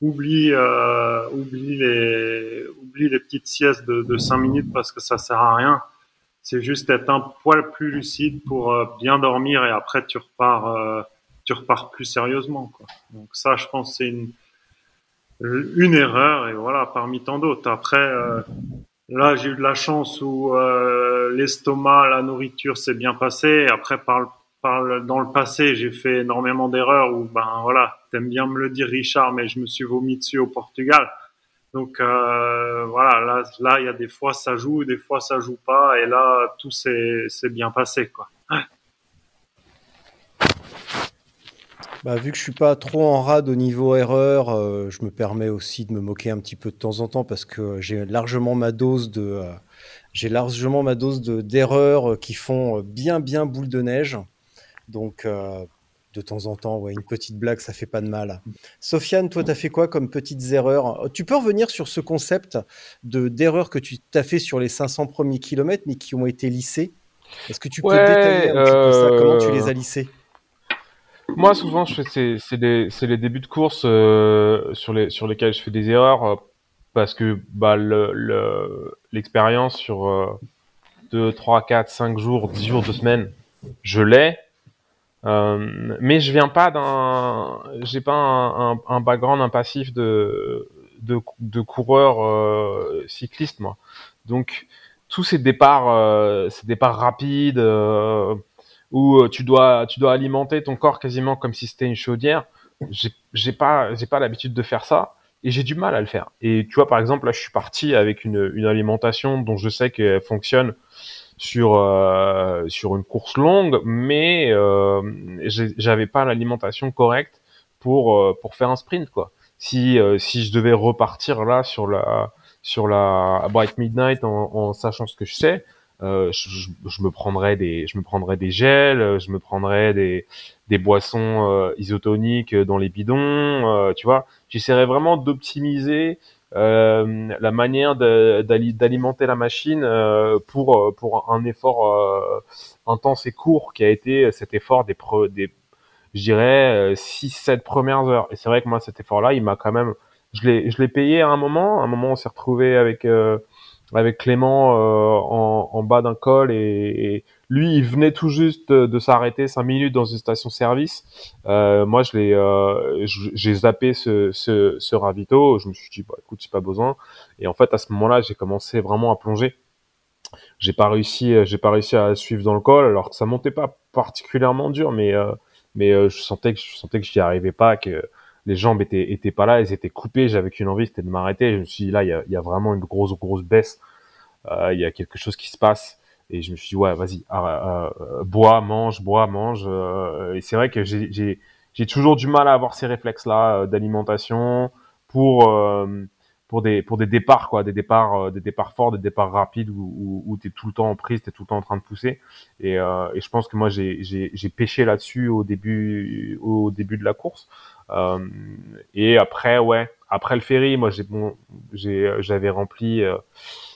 oublie, euh, oublie les, oublie les petites siestes de, de 5 minutes parce que ça sert à rien. C'est juste être un poil plus lucide pour euh, bien dormir et après tu repars, euh, tu repars plus sérieusement. Donc ça, je pense, c'est une, une erreur et voilà, parmi tant d'autres. Après, là, j'ai eu de la chance où l'estomac, la nourriture s'est bien passé. Et après, par le dans le passé, j'ai fait énormément d'erreurs où, ben voilà, t'aimes bien me le dire, Richard, mais je me suis vomi dessus au Portugal. Donc euh, voilà, là, il y a des fois ça joue, des fois ça joue pas, et là, tout s'est bien passé, quoi. Bah, vu que je suis pas trop en rade au niveau erreur, euh, je me permets aussi de me moquer un petit peu de temps en temps parce que j'ai largement ma dose de, euh, j'ai largement ma dose de d'erreurs qui font bien bien boule de neige. Donc euh, de temps en temps, ouais, une petite blague, ça fait pas de mal. Sofiane, toi, t'as fait quoi comme petites erreurs? Tu peux revenir sur ce concept de d'erreurs que tu t'as fait sur les 500 premiers kilomètres, mais qui ont été lissées? Est-ce que tu peux détailler un petit peu ça? Comment tu euh, les as lissées? Moi, souvent, c'est c'est les c'est les débuts de course euh, sur les sur lesquels je fais des erreurs euh, parce que bah le le- l'expérience sur euh, 2, 3, 4, 5 jours, 10 jours, 2 semaines, je l'ai. Euh, mais je viens pas d'un, j'ai pas un, un, un background, un passif de de, de coureur euh, cycliste moi. Donc tous ces départs, euh, ces départs rapides euh, où euh, tu dois tu dois alimenter ton corps quasiment comme si c'était une chaudière. J'ai pas j'ai pas l'habitude de faire ça et j'ai du mal à le faire. Et tu vois par exemple là je suis parti avec une une alimentation dont je sais qu'elle fonctionne sur euh, sur une course longue, mais euh, j'avais pas l'alimentation correcte pour euh, pour faire un sprint quoi. Si euh, si je devais repartir là sur la sur la Bright Midnight en, en sachant ce que je sais, euh, je, je- me prendrais des je me prendrais des gels, je me prendrais des des boissons euh, isotoniques dans les bidons, euh, tu vois. J'essaierais vraiment d'optimiser la manière d'alimenter la machine euh, pour euh, pour un effort euh, intense et court qui a été cet effort des pre- des je dirais 6 7 premières heures. Et c'est vrai que moi cet effort là il m'a quand même je l'ai je l'ai payé à un moment. À un moment on s'est retrouvé avec euh, avec Clément euh, en, en bas d'un col et, et lui il venait tout juste de, s'arrêter cinq minutes dans une station service. Euh, moi je l'ai euh, j'ai zappé ce, ce, ce ravito. Je me suis dit bah écoute c'est pas besoin. Et en fait à ce moment là j'ai commencé vraiment à plonger. J'ai pas réussi j'ai pas réussi à suivre dans le col alors que ça montait pas particulièrement dur mais euh, mais euh, je sentais que je sentais que j'y arrivais pas que les jambes étaient étaient pas là elles étaient coupées. J'avais qu'une envie c'était de m'arrêter. Je me suis dit là il y a, y a vraiment une grosse grosse baisse. Euh, il y a quelque chose qui se passe et je me suis dit ouais vas-y ah, euh, bois mange bois mange euh, et c'est vrai que j'ai toujours du mal à avoir ces réflexes là d'alimentation pour euh, pour des pour des départs quoi des départs euh, des départs forts des départs rapides où où, où tout le temps en prise t'es tout le temps en train de pousser. Et euh, et je pense que moi j'ai j'ai pêché là-dessus au début au début de la course. Euh, et après ouais après le ferry moi j'ai bon j'ai j'avais rempli euh,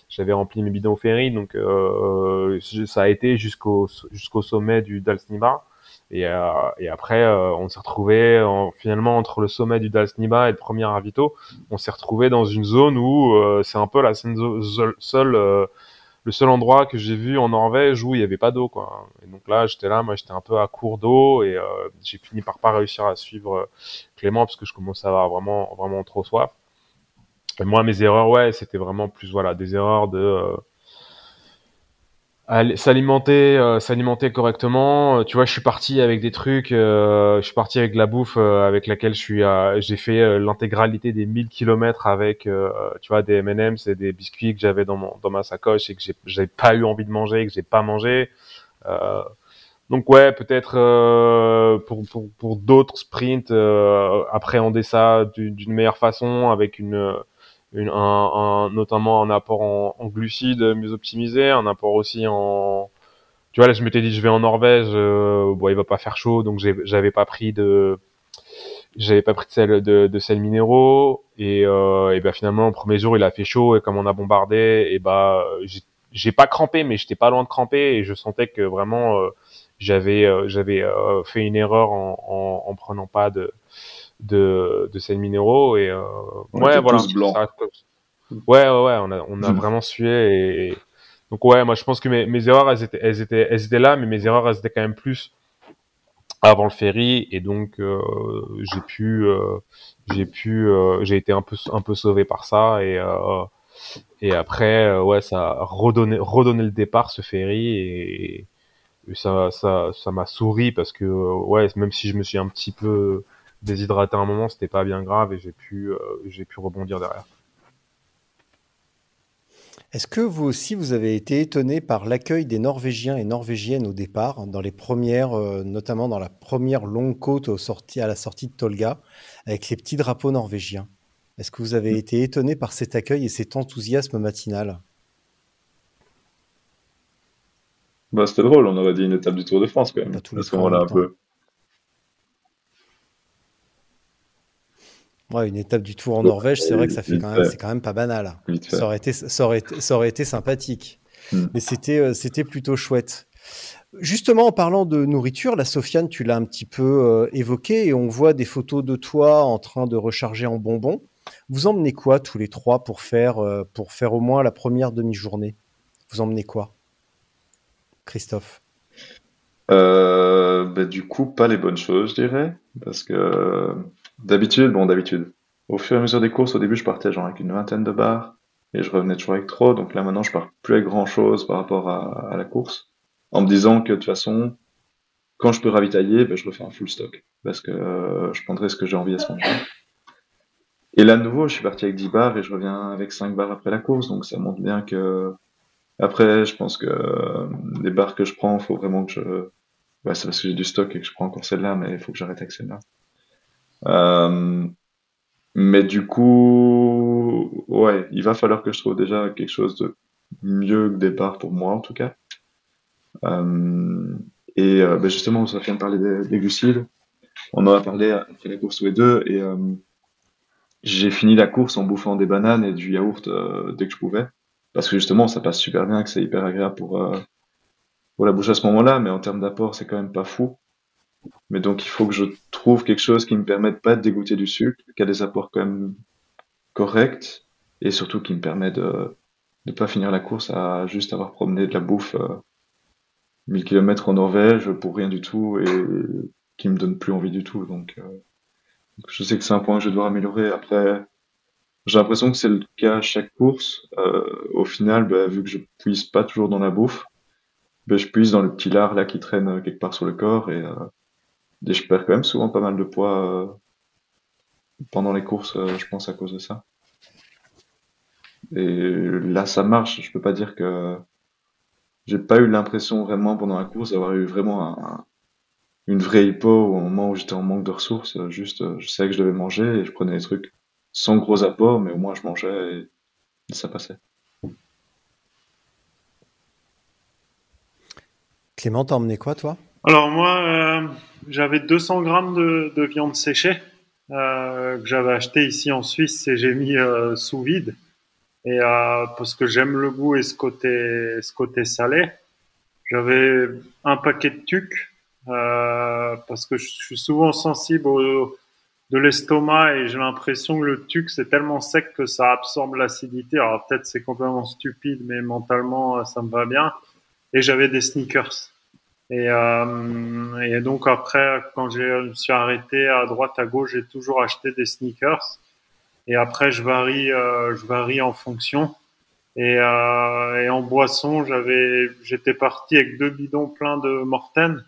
j'avais rempli mes bidons ferry donc euh, ça a été jusqu'au jusqu'au sommet du Dalsnibar Et, euh, et après, euh, on s'est retrouvé en, finalement entre le sommet du Dalsniba et le premier ravito, on s'est retrouvé dans une zone où euh, c'est un peu la seule, seule, euh, le seul endroit que j'ai vu en Norvège où il n'y avait pas d'eau, quoi. Et donc là, j'étais là, moi, j'étais un peu à court d'eau et j'ai fini par pas réussir à suivre Clément parce que je commençais à avoir vraiment, vraiment trop soif. Moi, mes erreurs, ouais, c'était vraiment plus, voilà, des erreurs de s'alimenter euh, s'alimenter correctement. Euh, tu vois je suis parti avec des trucs euh, je suis parti avec la bouffe avec laquelle je suis j'ai fait l'intégralité des 1000 kilomètres avec tu vois des M&M's et des biscuits que j'avais dans mon dans ma sacoche et que j'ai j'ai pas eu envie de manger et que j'ai pas mangé. Donc ouais peut-être pour pour pour d'autres sprints appréhender ça d'une meilleure façon avec une une, un, un, notamment un apport en, en, glucides mieux optimisé, un apport aussi en tu vois là je m'étais dit je vais en Norvège euh, bon il va pas faire chaud donc j'avais pas pris de j'avais pas pris de sel de, de sel minéraux et, euh, et ben finalement le premier jour il a fait chaud et comme on a bombardé et bah j'ai pas crampé mais j'étais pas loin de cramper et je sentais que vraiment euh, j'avais euh, j'avais euh, fait une erreur en, en, en, prenant pas de de, de sels minéraux et euh, ouais voilà. ça, ouais ouais ouais on a on a vraiment sué et, donc ouais moi je pense que mes, mes erreurs elles étaient elles étaient elles étaient là mais mes erreurs elles étaient quand même plus avant le ferry et donc euh, j'ai pu euh, j'ai pu euh, j'ai été un peu un peu sauvé par ça et et après ouais ça a redonné redonné le départ ce ferry et, et ça ça ça m'a souri parce que ouais même si je me suis un petit peu déshydraté à un moment, c'était pas bien grave et j'ai pu, euh, j'ai pu rebondir derrière. Est-ce que vous aussi, vous avez été étonné par l'accueil des Norvégiens et Norvégiennes au départ, dans les premières, euh, notamment dans la première longue côte au sorti, à la sortie de Tolga, avec les petits drapeaux norvégiens? Est-ce que vous avez été étonné par cet accueil et cet enthousiasme matinal? Bah, C'était drôle, on aurait dit une étape du Tour de France quand même, à ce moment-là un peu. Ouais, une étape du Tour en Norvège, c'est vrai que ça fait quand même, c'est quand même pas banal. Ça aurait été, ça aurait été, ça aurait été sympathique. Mm. Mais c'était, euh, c'était plutôt chouette. Justement, en parlant de nourriture, la Sofiane, tu l'as un petit peu euh, évoqué et on voit des photos de toi en train de recharger en bonbons. Vous emmenez quoi tous les trois pour faire, euh, pour faire au moins la première demi-journée? Vous emmenez quoi? Christophe euh, bah, Du coup, pas les bonnes choses, je dirais. Parce que D'habitude, bon, d'habitude. Au fur et à mesure des courses, au début, je partais genre avec une vingtaine de barres et je revenais toujours avec trop. Donc là, maintenant, je pars plus avec grand chose par rapport à, la course. En me disant que de toute façon, quand je peux ravitailler, ben, je refais un full stock. Parce que euh, je prendrai ce que j'ai envie à ce moment-là. Et là, de nouveau, je suis parti avec 10 barres et je reviens avec 5 barres après la course. Donc ça montre bien que. Après, je pense que euh, les barres que je prends, faut vraiment que je. Ouais, c'est parce que j'ai du stock et que je prends encore celle-là, mais il faut que j'arrête avec celle-là. Euh, mais du coup, ouais, il va falloir que je trouve déjà quelque chose de mieux que départ pour moi en tout cas. Euh, et euh, ben justement, ça vient de parler des, des, glucides. On en a parlé après la course tous les deux et euh, j'ai fini la course en bouffant des bananes et du yaourt euh, dès que je pouvais. Parce que justement, ça passe super bien, que c'est hyper agréable pour, pour la bouche à ce moment-là, mais en termes d'apport, c'est quand même pas fou. Mais donc, il faut que je trouve quelque chose qui me permette pas de dégoûter du sucre, qui a des apports quand même corrects, et surtout qui me permet de ne pas finir la course à juste avoir promené de la bouffe euh, 1000 km en Norvège pour rien du tout et qui me donne plus envie du tout. Donc, euh, je sais que c'est un point que je dois améliorer. Après, j'ai l'impression que c'est le cas à chaque course. Euh, au final, bah, vu que je puise pas toujours dans la bouffe, bah, je puise dans le petit lard là qui traîne quelque part sur le corps et euh, et je perds quand même souvent pas mal de poids euh, pendant les courses, euh, je pense à cause de ça. Et là, ça marche. Je peux pas dire que j'ai pas eu l'impression vraiment pendant la course d'avoir eu vraiment un, une vraie hypo au moment où j'étais en manque de ressources. Juste, je savais que je devais manger et je prenais des trucs sans gros apports, mais au moins je mangeais et, ça passait. Clément, t'as emmené quoi, toi? Alors moi, euh, j'avais 200 grammes de, de viande séchée euh, que j'avais acheté ici en Suisse et j'ai mis euh, sous vide. Et euh, parce que j'aime le goût et ce côté, ce côté salé, j'avais un paquet de tucs euh, parce que je suis souvent sensible au, de l'estomac et j'ai l'impression que le tuc c'est tellement sec que ça absorbe l'acidité. Alors peut-être c'est complètement stupide, mais mentalement ça me va bien. Et j'avais des sneakers. Et, euh, et donc après, quand je me suis arrêté à droite, à gauche, j'ai toujours acheté des sneakers. Et après, je varie, euh, je varie en fonction. Et, euh, et en boisson, j'avais, j'étais parti avec deux bidons pleins de Morten.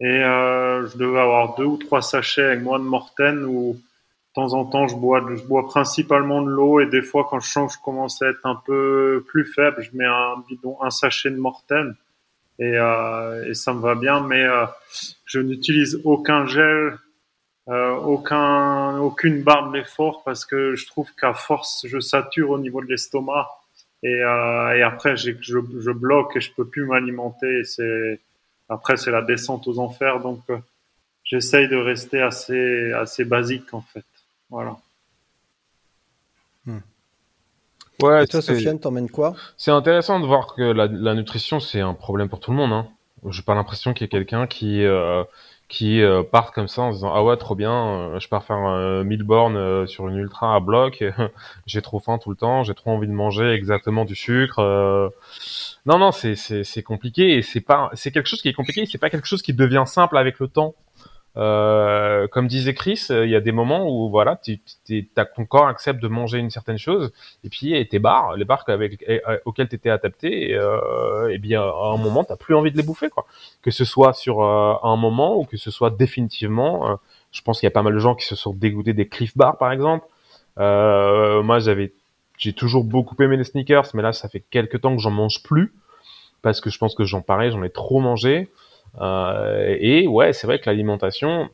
Et je devais avoir deux ou trois sachets avec moi de Morten où de temps en temps je bois, je bois principalement de l'eau et des fois quand je que je commence à être un peu plus faible, je mets un bidon, un sachet de Morten et, euh, et ça me va bien. Mais euh, je n'utilise aucun gel, euh, aucun, aucune barre de l'effort parce que je trouve qu'à force je sature au niveau de l'estomac et, et après je, je bloque et je peux plus m'alimenter. C'est après c'est la descente aux enfers donc j'essaye de rester assez assez basique en fait. Voilà. Hmm. Ouais, Et toi, Sofiane, t'emmènes quoi? C'est intéressant de voir que la, la nutrition, c'est un problème pour tout le monde. Hein. J'ai pas l'impression qu'il y ait quelqu'un qui euh, qui euh, part comme ça en se disant ah ouais trop bien, euh, je pars faire euh, 1000 bornes euh, sur une ultra à bloc, j'ai trop faim tout le temps, j'ai trop envie de manger exactement du sucre. euh. Non non c'est c'est c'est compliqué et c'est pas c'est quelque chose qui est compliqué, c'est pas quelque chose qui devient simple avec le temps. Euh, comme disait Chris, euh, il y a des moments où voilà, ton corps accepte de manger une certaine chose, et puis et tes barres, les barres avec, et- auxquelles tu étais adapté, et, euh, bien à un moment, t'as plus envie de les bouffer, quoi. Que ce soit sur euh, un moment ou que ce soit définitivement. euh, je pense qu'il y a pas mal de gens qui se sont dégoûtés des Cliff Bars, par exemple. Euh, moi, j'avais, j'ai toujours beaucoup aimé les sneakers, mais là, ça fait quelques temps que j'en mange plus parce que je pense que j'en parais, j'en ai trop mangé. Euh, et ouais, c'est vrai que l'alimentation,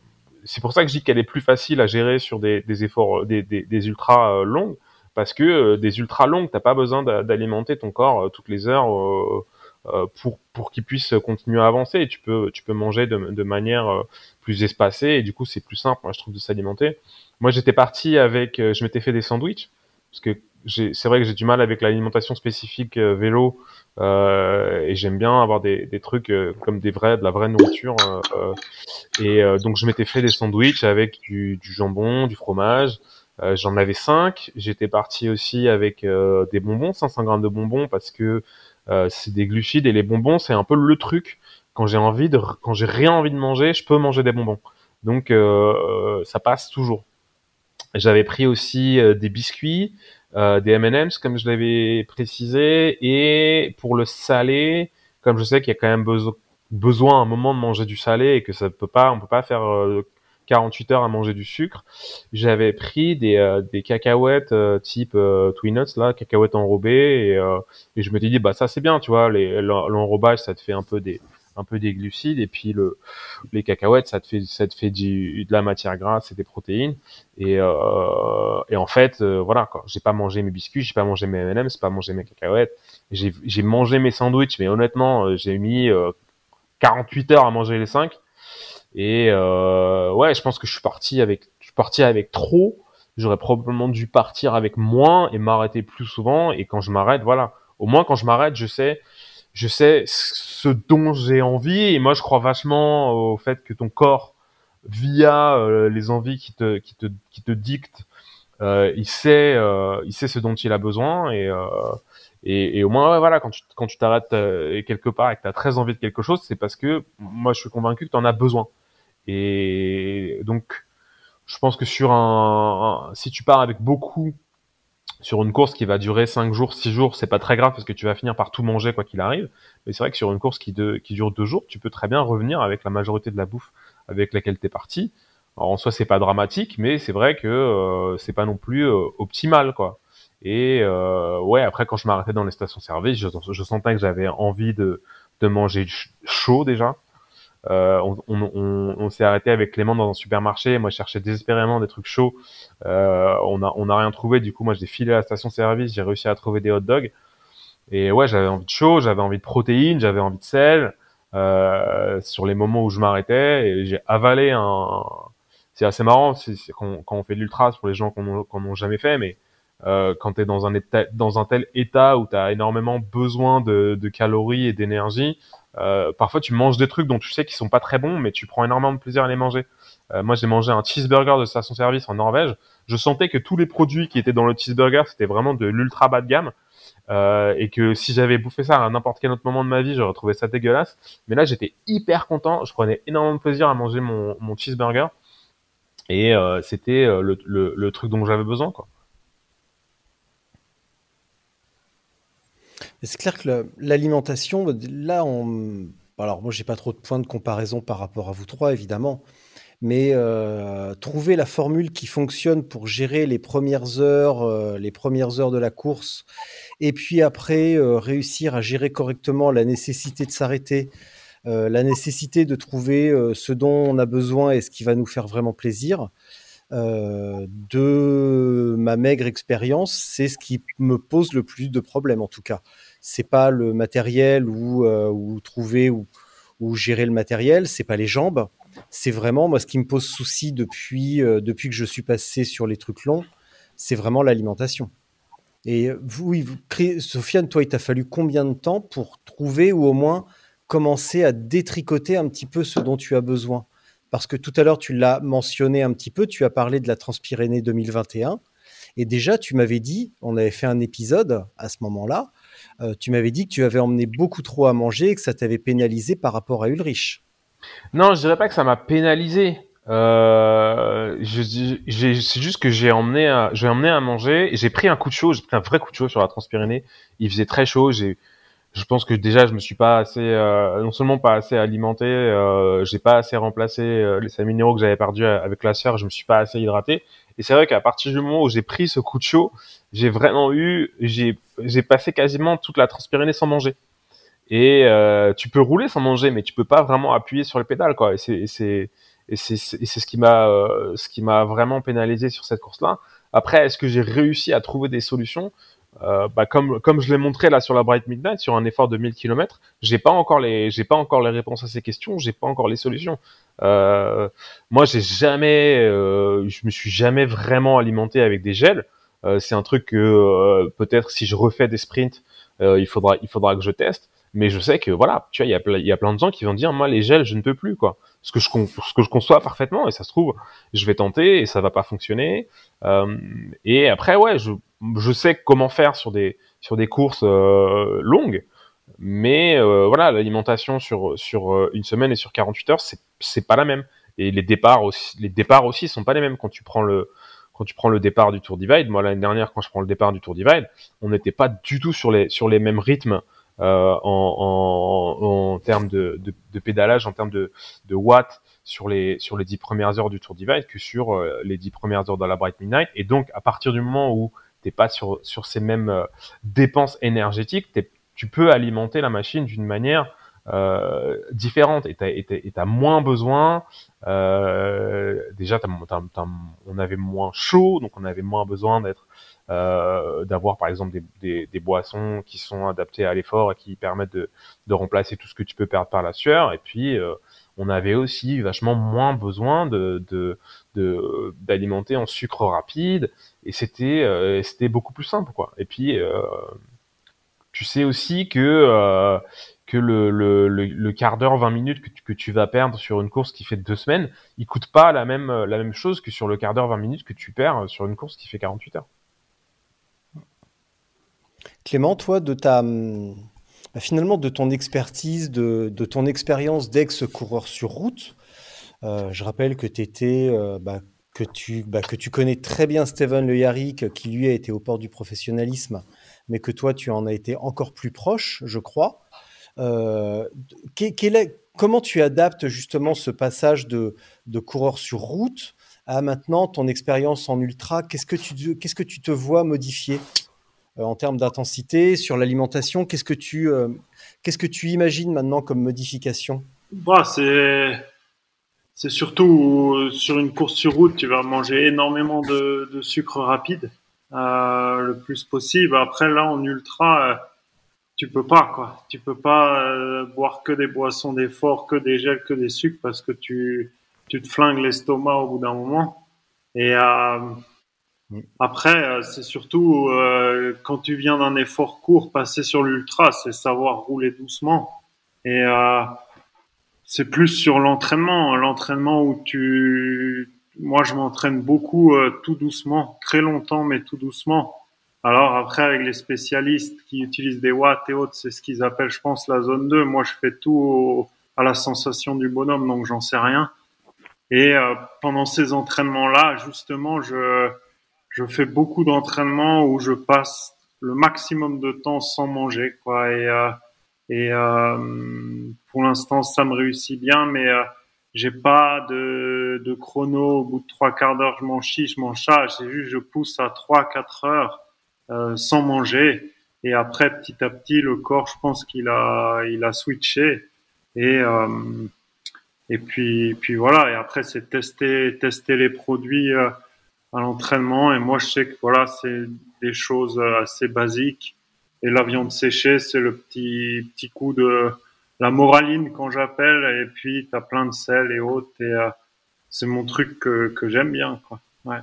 c'est pour ça que je dis qu'elle est plus facile à gérer sur des, efforts, des, des, des ultras euh, longues, parce que euh, des ultras longues, t'as pas besoin d'a- d'alimenter ton corps euh, toutes les heures euh, euh, pour pour qu'il puisse continuer à avancer. Et tu peux tu peux manger de, de manière euh, plus espacée et du coup c'est plus simple, moi je trouve, de s'alimenter. Moi j'étais parti avec, euh, je m'étais fait des sandwichs parce que c'est vrai que j'ai du mal avec l'alimentation spécifique euh, vélo euh, et j'aime bien avoir des, des trucs euh, comme des vrais, de la vraie nourriture. euh, euh, et donc je m'étais fait des sandwichs avec du, du jambon, du fromage. J'en avais cinq. J'étais parti aussi avec des bonbons, 500 grammes de bonbons parce que c'est des glucides et les bonbons c'est un peu le truc. Quand j'ai envie de, quand j'ai rien envie de manger, je peux manger des bonbons. Donc ça passe toujours. J'avais pris aussi des biscuits, euh, des M&M's comme je l'avais précisé, et pour le salé, comme je sais qu'il y a quand même beso- besoin à un moment de manger du salé et que ça peut pas, on peut pas faire euh, 48 heures à manger du sucre, j'avais pris des, euh, des cacahuètes euh, type euh, Twinuts là, cacahuètes enrobées, et, euh, et je me dit bah ça c'est bien, tu vois, l'enrobage ça te fait un peu des un peu des glucides et puis le les cacahuètes ça te fait ça te fait du, de la matière grasse et des protéines et, euh, et en fait, euh, voilà, quoi. J'ai pas mangé mes biscuits, j'ai pas mangé mes M&M's, pas mangé mes cacahuètes. J'ai, j'ai mangé mes sandwichs, mais honnêtement, euh, j'ai mis euh, 48 heures à manger les 5. Et euh, ouais, je pense que je suis parti avec, je suis parti avec trop. J'aurais probablement dû partir avec moins et m'arrêter plus souvent. Et quand je m'arrête, voilà. Au moins, quand je m'arrête, je sais, je sais ce dont j'ai envie. Et moi, je crois vachement au fait que ton corps via euh, les envies qui te qui te qui te dictent euh, il sait euh, il sait ce dont il a besoin et euh, et, et au moins ouais, voilà quand tu quand tu t'arrêtes euh, quelque part et que tu as très envie de quelque chose c'est parce que moi je suis convaincu que tu en as besoin et donc je pense que sur un, un- si tu pars avec beaucoup sur une course qui va durer 5 jours, 6 jours, c'est pas très grave parce que tu vas finir par tout manger quoi qu'il arrive. Mais c'est vrai que sur une course qui, qui dure 2 jours, tu peux très bien revenir avec la majorité de la bouffe avec laquelle t'es parti. Alors en soi c'est pas dramatique, mais c'est vrai que euh, c'est pas non plus euh, optimal quoi. Et euh, ouais après quand je m'arrêtais dans les stations-service, je, je sentais que j'avais envie de, de manger ch- chaud déjà. Euh, on s'est arrêté avec Clément dans un supermarché. Moi, je cherchais désespérément des trucs chauds. Euh, on a on a rien trouvé. Du coup, moi, j'ai filé à la station-service. J'ai réussi à trouver des hot dogs. Et ouais, j'avais envie de chaud, j'avais envie de protéines, j'avais envie de sel. Euh, sur les moments où je m'arrêtais, j'ai avalé un. C'est assez marrant quand, on fait de l'ultra pour les gens qui n'ont jamais fait, mais quand tu es dans un, tel état où tu as énormément besoin de calories et d'énergie, euh, parfois tu manges des trucs dont tu sais qu'ils sont pas très bons, mais tu prends énormément de plaisir à les manger. Euh, moi, j'ai mangé un cheeseburger de station-service en Norvège. Je sentais que tous les produits qui étaient dans le cheeseburger, c'était vraiment de l'ultra bas de gamme. Euh, et que si j'avais bouffé ça à n'importe quel autre moment de ma vie, j'aurais trouvé ça dégueulasse. Mais là, j'étais hyper content. Je prenais énormément de plaisir à manger mon, mon cheeseburger. Et euh, c'était euh, le, le, le, truc dont j'avais besoin, quoi. C'est clair que l'alimentation, là, on... alors moi, j'ai pas trop de points de comparaison par rapport à vous trois, évidemment, mais euh, trouver la formule qui fonctionne pour gérer les premières heures, euh, les premières heures de la course, et puis après euh, réussir à gérer correctement la nécessité de s'arrêter, la nécessité de trouver ce dont on a besoin et ce qui va nous faire vraiment plaisir. Euh, de ma maigre expérience, c'est ce qui me pose le plus de problèmes en tout cas. C'est pas le matériel ou, euh, ou trouver ou, ou, gérer le matériel, c'est pas les jambes. C'est vraiment moi ce qui me pose souci depuis euh, depuis que je suis passé sur les trucs longs, c'est vraiment l'alimentation. Et vous, oui, vous, Sofiane, toi, il t'a fallu combien de temps pour trouver ou au moins commencer à détricoter un petit peu ce dont tu as besoin? Parce que tout à l'heure, tu l'as mentionné un petit peu, tu as parlé de la Transpyrénée 2021. Et déjà, tu m'avais dit, on avait fait un épisode à ce moment-là, euh, tu m'avais dit que tu avais emmené beaucoup trop à manger et que ça t'avait pénalisé par rapport à Ulrich. Non, je dirais pas que ça m'a pénalisé. Euh, c'est juste que j'ai emmené, à, manger. J'ai pris un coup de chaud, j'ai pris un vrai coup de chaud sur la Transpyrénée. Il faisait très chaud. Je pense que déjà je me suis pas assez, euh, non seulement pas assez alimenté, euh, j'ai pas assez remplacé euh, les 5 minéraux que j'avais perdus avec la sueur, je me suis pas assez hydraté. Et c'est vrai qu'à partir du moment où j'ai pris ce coup de chaud, j'ai vraiment eu, j'ai, j'ai passé quasiment toute la Transpyrénée sans manger. Et euh, tu peux rouler sans manger, mais tu peux pas vraiment appuyer sur les pédales, quoi. Et c'est, c'est, et c'est, ce qui m'a, euh, ce qui m'a vraiment pénalisé sur cette course-là. Après, est-ce que j'ai réussi à trouver des solutions? Euh, bah, comme je l'ai montré là sur la Bright Midnight sur un effort de 1000 km, j'ai pas encore les pas encore les réponses à ces questions, j'ai pas encore les solutions. Euh, moi, j'ai jamais, euh, je me suis jamais vraiment alimenté avec des gels. C'est un truc que peut-être si je refais des sprints, il faudra il faudra que je teste. Mais je sais que voilà, tu vois, il y a il y a plein de gens qui vont dire moi les gels je ne peux plus quoi. Ce que je ce que je conçois parfaitement et ça se trouve je vais tenter et ça va pas fonctionner. et après ouais je je sais comment faire sur des sur des courses euh, longues, mais euh, voilà, l'alimentation sur sur euh, une semaine et sur 48 heures, c'est c'est pas la même. Et les départs aussi, les départs aussi sont pas les mêmes quand tu prends le quand tu prends le départ du Tour Divide. Moi l'année dernière, quand je prends le départ du Tour Divide, on n'était pas du tout sur les sur les mêmes rythmes. Euh, en, en, en, termes de, de, pédalage, en termes de, de watts sur les sur les dix premières heures du Tour Divide que sur euh, les dix premières heures de la Bright Midnight. Et donc à partir du moment où t'es pas sur, ces mêmes euh, dépenses énergétiques, tu peux alimenter la machine d'une manière euh, différente et tu as, moins besoin. Euh, déjà, on avait moins chaud, donc on avait moins besoin d'être d'avoir par exemple des, boissons qui sont adaptées à l'effort et qui permettent de, de, remplacer tout ce que tu peux perdre par la sueur. Et puis, on avait aussi vachement moins besoin d'alimenter en sucre rapide et c'était euh, beaucoup plus simple. Et puis euh, tu sais aussi que euh, le, quart d'heure, 20 minutes que tu, vas perdre sur une course qui fait deux semaines, il coûte pas la même la même chose que sur le quart d'heure, 20 minutes que tu perds sur une course qui fait 48 heures. Clément, toi, de ta finalement de ton expertise, de, ton expérience d'ex-coureur sur route, euh, je rappelle que étais euh, bah, que tu, bah, que tu connais très bien Steven Le Yarrick, qui lui a été au port du professionnalisme, mais que toi, tu en as été encore plus proche, je crois. Euh, comment tu adaptes justement ce passage de, de coureur sur route à maintenant ton expérience en ultra? Qu'est-ce que tu, qu'est-ce que tu te vois modifier? En termes d'intensité sur l'alimentation Qu'est-ce que tu, euh, qu'est-ce que tu imagines maintenant comme modification? Bah, c'est c'est surtout sur une course sur route, tu vas manger énormément de, de sucre rapide euh, le plus possible. Après là en ultra, euh, tu peux pas quoi. Tu peux pas euh, boire que des boissons d'effort, que des gels, que des sucres parce que tu tu te flingues l'estomac au bout d'un moment. Et euh, après, c'est surtout quand tu viens d'un effort court, passer sur l'ultra, c'est savoir rouler doucement Et euh, c'est plus sur l'entraînement, l'entraînement où tu, moi je m'entraîne beaucoup euh, tout doucement, très longtemps mais tout doucement. Alors après avec les spécialistes qui utilisent des watts et autres, c'est ce qu'ils appellent, je pense, la zone 2. Moi je fais tout à la sensation du bonhomme, donc j'en sais rien. Et euh, pendant ces entraînements-là, justement, je je fais beaucoup d'entraînements où je passe le maximum de temps sans manger, quoi. Et euh, et euh, pour l'instant, ça me réussit bien, mais euh, j'ai pas de, de chrono. Au bout de trois quarts d'heure, je m'en chie, je m'en charge. C'est juste, je pousse à trois, quatre heures euh, sans manger. Et après, petit à petit, le corps, je pense qu'il a, il a switché. Et euh, et puis, puis voilà. Et après, c'est tester, tester les produits euh, à l'entraînement. Et moi, je sais que voilà, c'est des choses assez basiques. Et la viande séchée, c'est le petit, petit coup de la moraline quand j'appelle. Et puis, tu as plein de sel et autres. Et euh, c'est mon truc que, que j'aime bien. Quoi. Ouais.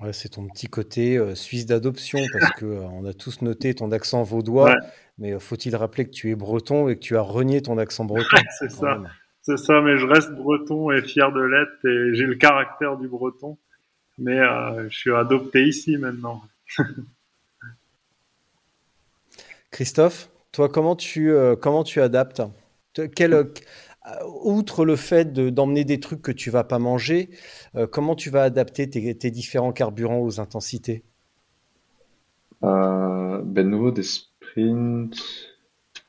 Ouais, c'est ton petit côté euh, suisse d'adoption parce que euh, on a tous noté ton accent vaudois, Ouais. mais euh, faut-il rappeler que tu es breton et que tu as renié ton accent breton? C'est ça. même. C'est ça, mais je reste breton et fier de l'être. Et j'ai le caractère du breton. Mais euh, je suis adopté ici maintenant. Christophe, toi, comment tu, euh, comment tu adaptes? Te- quel, euh, Outre le fait de- d'emmener des trucs que tu vas pas manger, euh, comment tu vas adapter tes, tes différents carburants aux intensités? Euh, ben, nouveau, des sprints.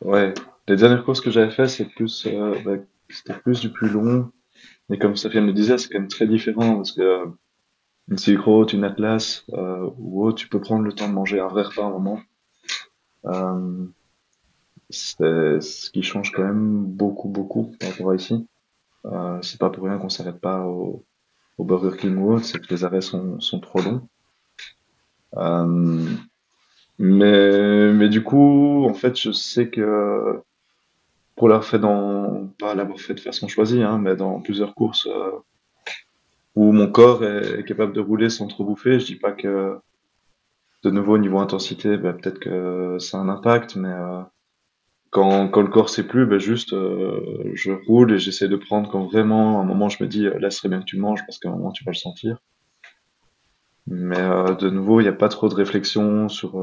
Ouais, les dernières courses que j'avais fait, c'est plus, euh, c'était plus du plus long. Et comme Sofiane le disait, c'est quand même très différent parce que euh, une Road, une Atlas euh, ou autre, tu peux prendre le temps de manger un vrai repas un moment. Euh, c'est ce qui change quand même beaucoup, beaucoup par rapport à ici. Euh, c'est pas pour rien qu'on s'arrête pas au, au Burger King ou autre, c'est que les arrêts sont, sont trop longs. Euh, mais, mais du coup, en fait, je sais que pour l'avoir fait dans, pas l'avoir fait de façon choisie, hein, mais dans plusieurs courses euh, où mon corps est, capable de rouler sans trop bouffer, je dis pas que de nouveau au niveau intensité, ben, peut-être que ça a un impact, mais euh, quand, quand le corps sait plus, ben, juste euh, je roule et j'essaie de prendre quand vraiment à un moment je me dis euh, là ce serait bien que tu manges parce qu'à un moment tu vas le sentir. Mais euh, de nouveau, il n'y a pas trop de réflexion sur,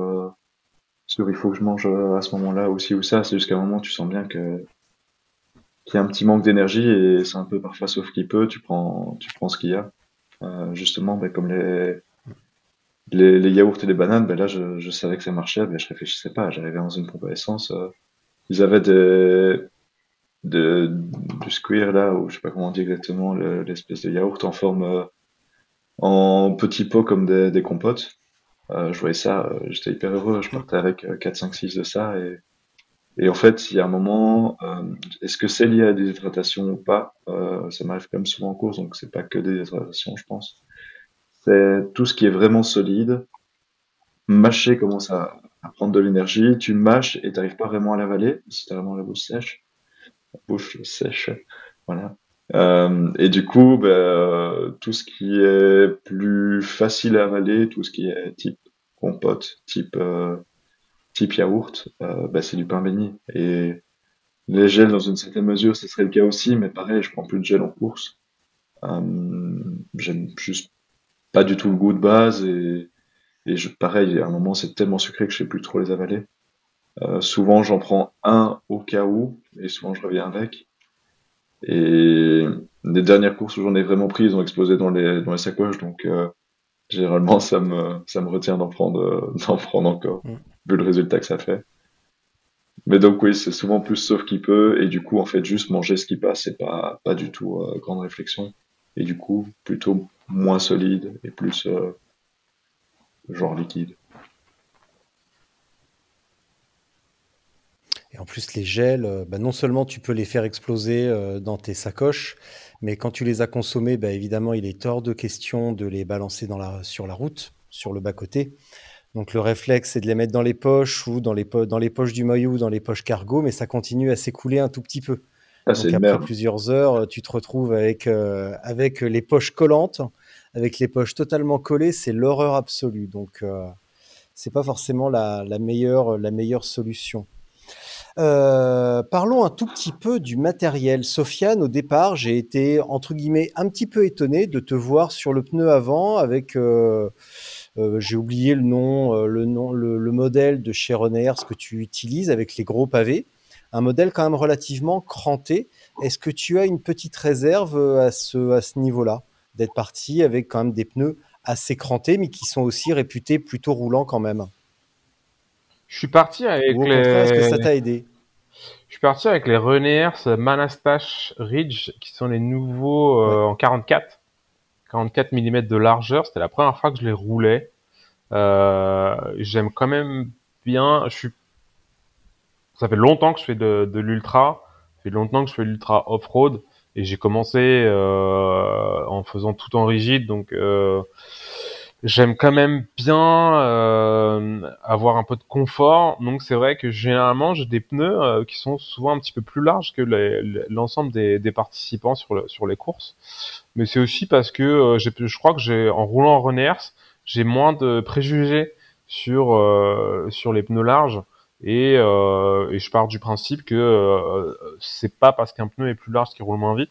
sur il faut que je mange euh, à ce moment-là aussi ou ça. C'est jusqu'à un moment tu sens bien que qu'il y a un petit manque d'énergie et c'est un peu parfois sauf qui peut, tu prends tu prends ce qu'il y a. Euh, justement, ben, comme les, les les yaourts et les bananes, ben là je, je savais que ça marchait, ben je réfléchissais pas. J'arrivais dans une pompe essence, euh, ils avaient des de, du square là, ou je sais pas comment on dit exactement, le- l'espèce de yaourt en forme euh, en petits pots comme des, des compotes. Euh, je voyais ça, euh, j'étais hyper heureux. Je partais avec euh, 4, 5, 6 de ça. Et, et en fait, il y a un moment, euh, est-ce que c'est lié à des hydratations ou pas? Euh, Ça m'arrive quand même souvent en course, donc c'est pas que des hydratations, je pense. C'est tout ce qui est vraiment solide. Mâcher commence à, à prendre de l'énergie. Tu mâches et t'arrives pas vraiment à l'avaler, si t'as vraiment la bouche sèche. La bouche sèche, voilà. Euh, et du coup, ben, euh, tout ce qui est plus facile à avaler, tout ce qui est type compote, type euh, type yaourt, ben, c'est du pain béni. Et les gels, dans une certaine mesure, ce serait le cas aussi, mais pareil, je prends plus de gel en course. J'aime juste pas du tout le goût de base et, pareil, à un moment, c'est tellement sucré que je sais plus trop les avaler. Souvent, j'en prends un au cas où, et souvent, je reviens avec. Et les dernières courses où j'en ai vraiment pris, ils ont explosé dans les, dans les sacoches, donc euh, généralement ça me, ça me retient d'en prendre, euh, d'en prendre encore, Mm. vu le résultat que ça fait. Mais donc oui, c'est souvent plus sauf qui peut, et du coup en fait juste manger ce qui passe, c'est pas, pas du tout euh, grande réflexion, et du coup plutôt moins solide et plus euh, genre liquide. Et en plus, les gels, euh, bah, non seulement tu peux les faire exploser euh, dans tes sacoches, mais quand tu les as consommés, bah, évidemment, il est hors de question de les balancer dans la, sur la route, sur le bas-côté. Donc le réflexe, c'est de les mettre dans les poches ou dans les, po- dans les poches du maillot ou dans les poches cargo, mais ça continue à s'écouler un tout petit peu. Ah, Donc après merde. plusieurs heures, tu te retrouves avec, euh, avec les poches collantes, avec les poches totalement collées, c'est l'horreur absolue. Donc euh, c'est pas forcément la, la meilleure, la meilleure solution. Euh, parlons un tout petit peu du matériel. Sofiane, au départ, j'ai été entre guillemets un petit peu étonné de te voir sur le pneu avant avec, euh, euh, j'ai oublié le nom, le nom, le, le modèle de chez ce que tu utilises avec les gros pavés, un modèle quand même relativement cranté. Est-ce que tu as une petite réserve à ce, à ce niveau-là, d'être parti avec quand même des pneus assez crantés, mais qui sont aussi réputés plutôt roulants quand même Je suis parti avec Ou contraire, est-ce que ça les. t'a aidé Je suis parti avec les Manastash Ridge, qui sont les nouveaux euh, en 44, 44 mm de largeur. C'était la première fois que je les roulais. Euh, J'aime quand même bien. Je suis. Ça fait longtemps que je fais de, de l'ultra. Ça fait longtemps que je fais de l'ultra off-road. Et j'ai commencé euh, en faisant tout en rigide, donc euh, j'aime quand même bien euh, avoir un peu de confort. Donc c'est vrai que généralement j'ai des pneus euh, qui sont souvent un petit peu plus larges que l'ensemble des, participants sur, sur les courses. Mais c'est aussi parce que euh, je crois que j'ai en roulant en Renaers, j'ai moins de préjugés sur euh, sur les pneus larges. Et, et je pars du principe que c'est pas parce qu'un pneu est plus large qu'il roule moins vite.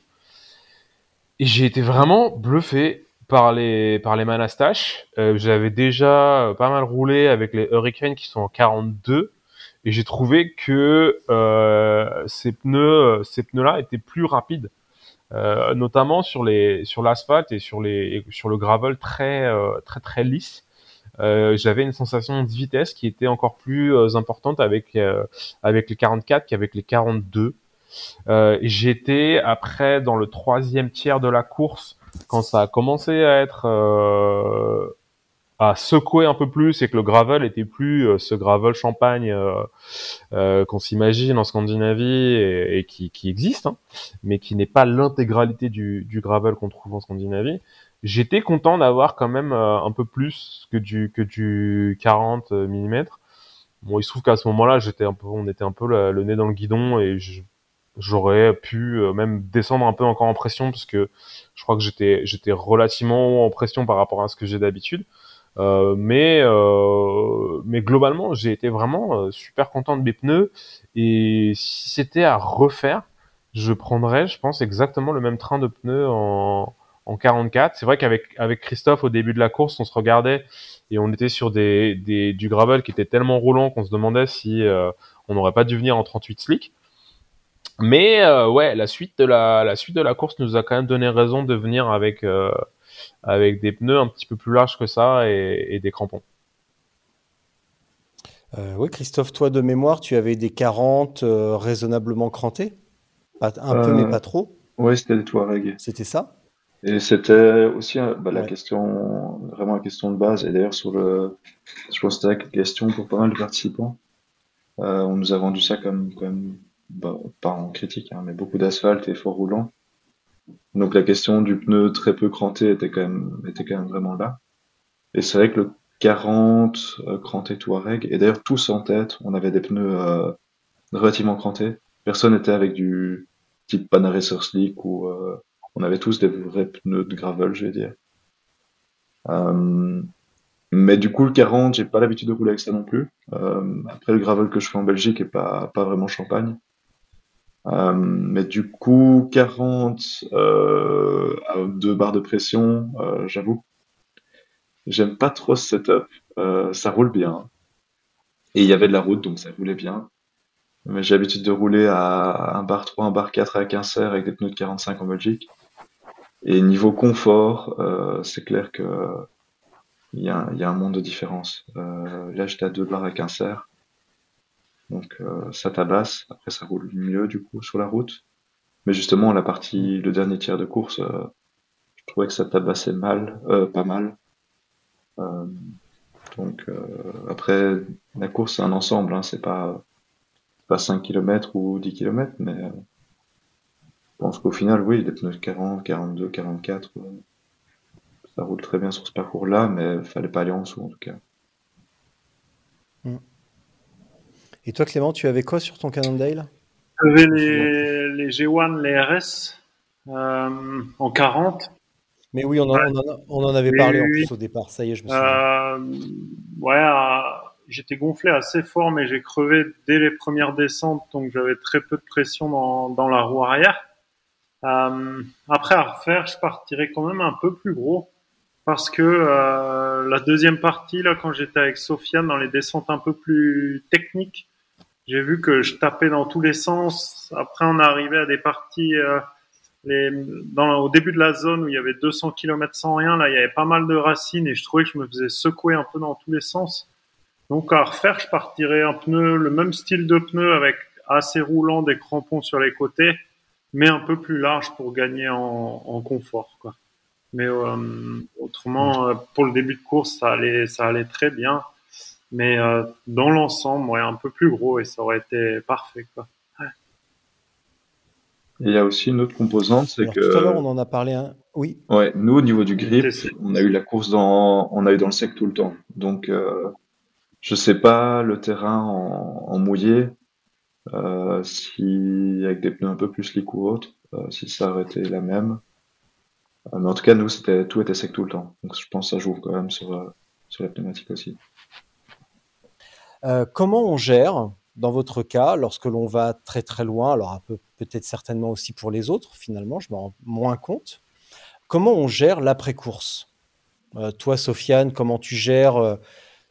Et j'ai été vraiment bluffé par les par les Manastash. Euh, J'avais déjà pas mal roulé avec les Hurricane qui sont en 42 et j'ai trouvé que euh, ces pneus ces pneus-là étaient plus rapides, euh, notamment sur les sur l'asphalte et sur les sur le gravel très euh, très très lisse. Euh, J'avais une sensation de vitesse qui était encore plus euh, importante avec avec les 44 qu'avec les 42. Euh, J'étais après dans le troisième tiers de la course quand ça a commencé à être euh, à secouer un peu plus et que le gravel était plus euh, ce gravel champagne euh, euh, qu'on s'imagine en Scandinavie et, qui, qui existe, hein, mais qui n'est pas l'intégralité du, du gravel qu'on trouve en Scandinavie. J'étais content d'avoir quand même euh, un peu plus que du que du 40 mm. Bon, il se trouve qu'à ce moment-là, j'étais un peu, on était un peu le, le nez dans le guidon et je, j'aurais pu euh, même descendre un peu encore en pression parce que je crois que j'étais j'étais relativement en pression par rapport à ce que j'ai d'habitude. Euh, mais euh, mais globalement j'ai été vraiment euh, super content de mes pneus. Et si c'était à refaire je prendrais je pense exactement le même train de pneus en en 44 c'est vrai qu'avec avec Christophe au début de la course on se regardait et on était sur des, des du gravel qui était tellement roulant qu'on se demandait si euh, on n'aurait pas dû venir en 38 slick mais euh, ouais, la suite de la la suite de la course nous a quand même donné raison de venir avec euh, avec des pneus un petit peu plus larges que ça et, et des crampons. Euh, oui, Christophe, toi de mémoire, tu avais des 40 euh, raisonnablement crantés Pas- Un peu, mais pas trop? Ouais, c'était les Touareg. C'était ça? Et c'était aussi bah, la Ouais. question, vraiment la question de base. Et d'ailleurs, sur le, je pense que c'était la question pour pas mal de participants. Euh, on nous a vendu ça comme, comme bah, pas en critique, hein, mais beaucoup d'asphalte et fort roulant. Donc la question du pneu très peu cranté était quand même, était quand même vraiment là. Et c'est vrai que le 40 euh, cranté Touareg, et d'ailleurs tous en tête, on avait des pneus euh, relativement crantés. Personne n'était avec du type Panaracer Slick ou euh, on avait tous des vrais pneus de gravel, je vais dire. Euh, mais du coup, le 40, j'ai pas l'habitude de rouler avec ça non plus. Après, le gravel que je fais en Belgique est pas, pas vraiment champagne. Euh, mais du coup, 40 euh, à deux barres de pression, euh, j'avoue, j'aime pas trop ce setup. Euh, ça roule bien. Et il y avait de la route, donc ça roulait bien. Mais j'ai l'habitude de rouler à un bar 3, un bar 4 avec un serre avec des pneus de 45 en Belgique. Et niveau confort, euh, c'est clair que il y a, un- monde de différence. Là, j'étais à deux bars avec un serre. Donc euh, ça tabasse. Après, ça roule mieux du coup sur la route. Mais justement, la partie, le dernier tiers de course, euh, je trouvais que ça tabassait mal, euh, pas mal. Donc après, la course c'est un ensemble, hein, c'est pas pas 5 km ou 10 km, mais je pense qu'au final, oui, des pneus de 40, 42, 44, euh, ça roule très bien sur ce parcours-là, mais fallait pas aller en dessous en tout cas. Et toi, Clément, tu avais quoi sur ton Cannondale J'avais les, les G1, les RS euh, en 40. Mais oui, on en, on en a- on en avait parlé en plus oui. au départ. Ça y est, je me souviens. Euh, ouais, j'étais gonflé assez fort, mais j'ai crevé dès les premières descentes, donc j'avais très peu de pression dans, dans la roue arrière. Euh, après à refaire, je partirais quand même un peu plus gros parce que euh, la deuxième partie là, quand j'étais avec Sofiane dans les descentes un peu plus techniques, j'ai vu que je tapais dans tous les sens. Après, on arrivé à des parties euh, les, dans, au début de la zone où il y avait 200 km sans rien. Là, il y avait pas mal de racines et je trouvais que je me faisais secouer un peu dans tous les sens. Donc à refaire, je partirais un pneu, le même style de pneu avec assez roulant, des crampons sur les côtés mais un peu plus large pour gagner en, en confort. Quoi. Mais euh, autrement, euh, pour le début de course, ça allait, ça allait très bien. Mais euh, dans l'ensemble, ouais, un peu plus gros et ça aurait été parfait. Quoi. Ouais. il y a aussi une autre composante, c'est que. Tout à l'heure, on en a parlé. Hein. Oui. Ouais, nous, au niveau du grip, on a eu la course dans, on a eu dans le sec tout le temps. Donc, euh, je sais pas le terrain en, en mouillé, euh, si avec des pneus un peu plus slick ou autre, euh, si ça aurait été la même. Euh, mais en tout cas, nous, c'était tout était sec tout le temps. Donc je pense que ça joue quand même sur, sur la pneumatique aussi. Comment on gère, dans votre cas, lorsque l'on va très très loin, alors peu peut-être certainement aussi pour les autres, finalement, je m'en rends moins compte, comment on gère l'après-course? Toi, Sofiane, comment tu gères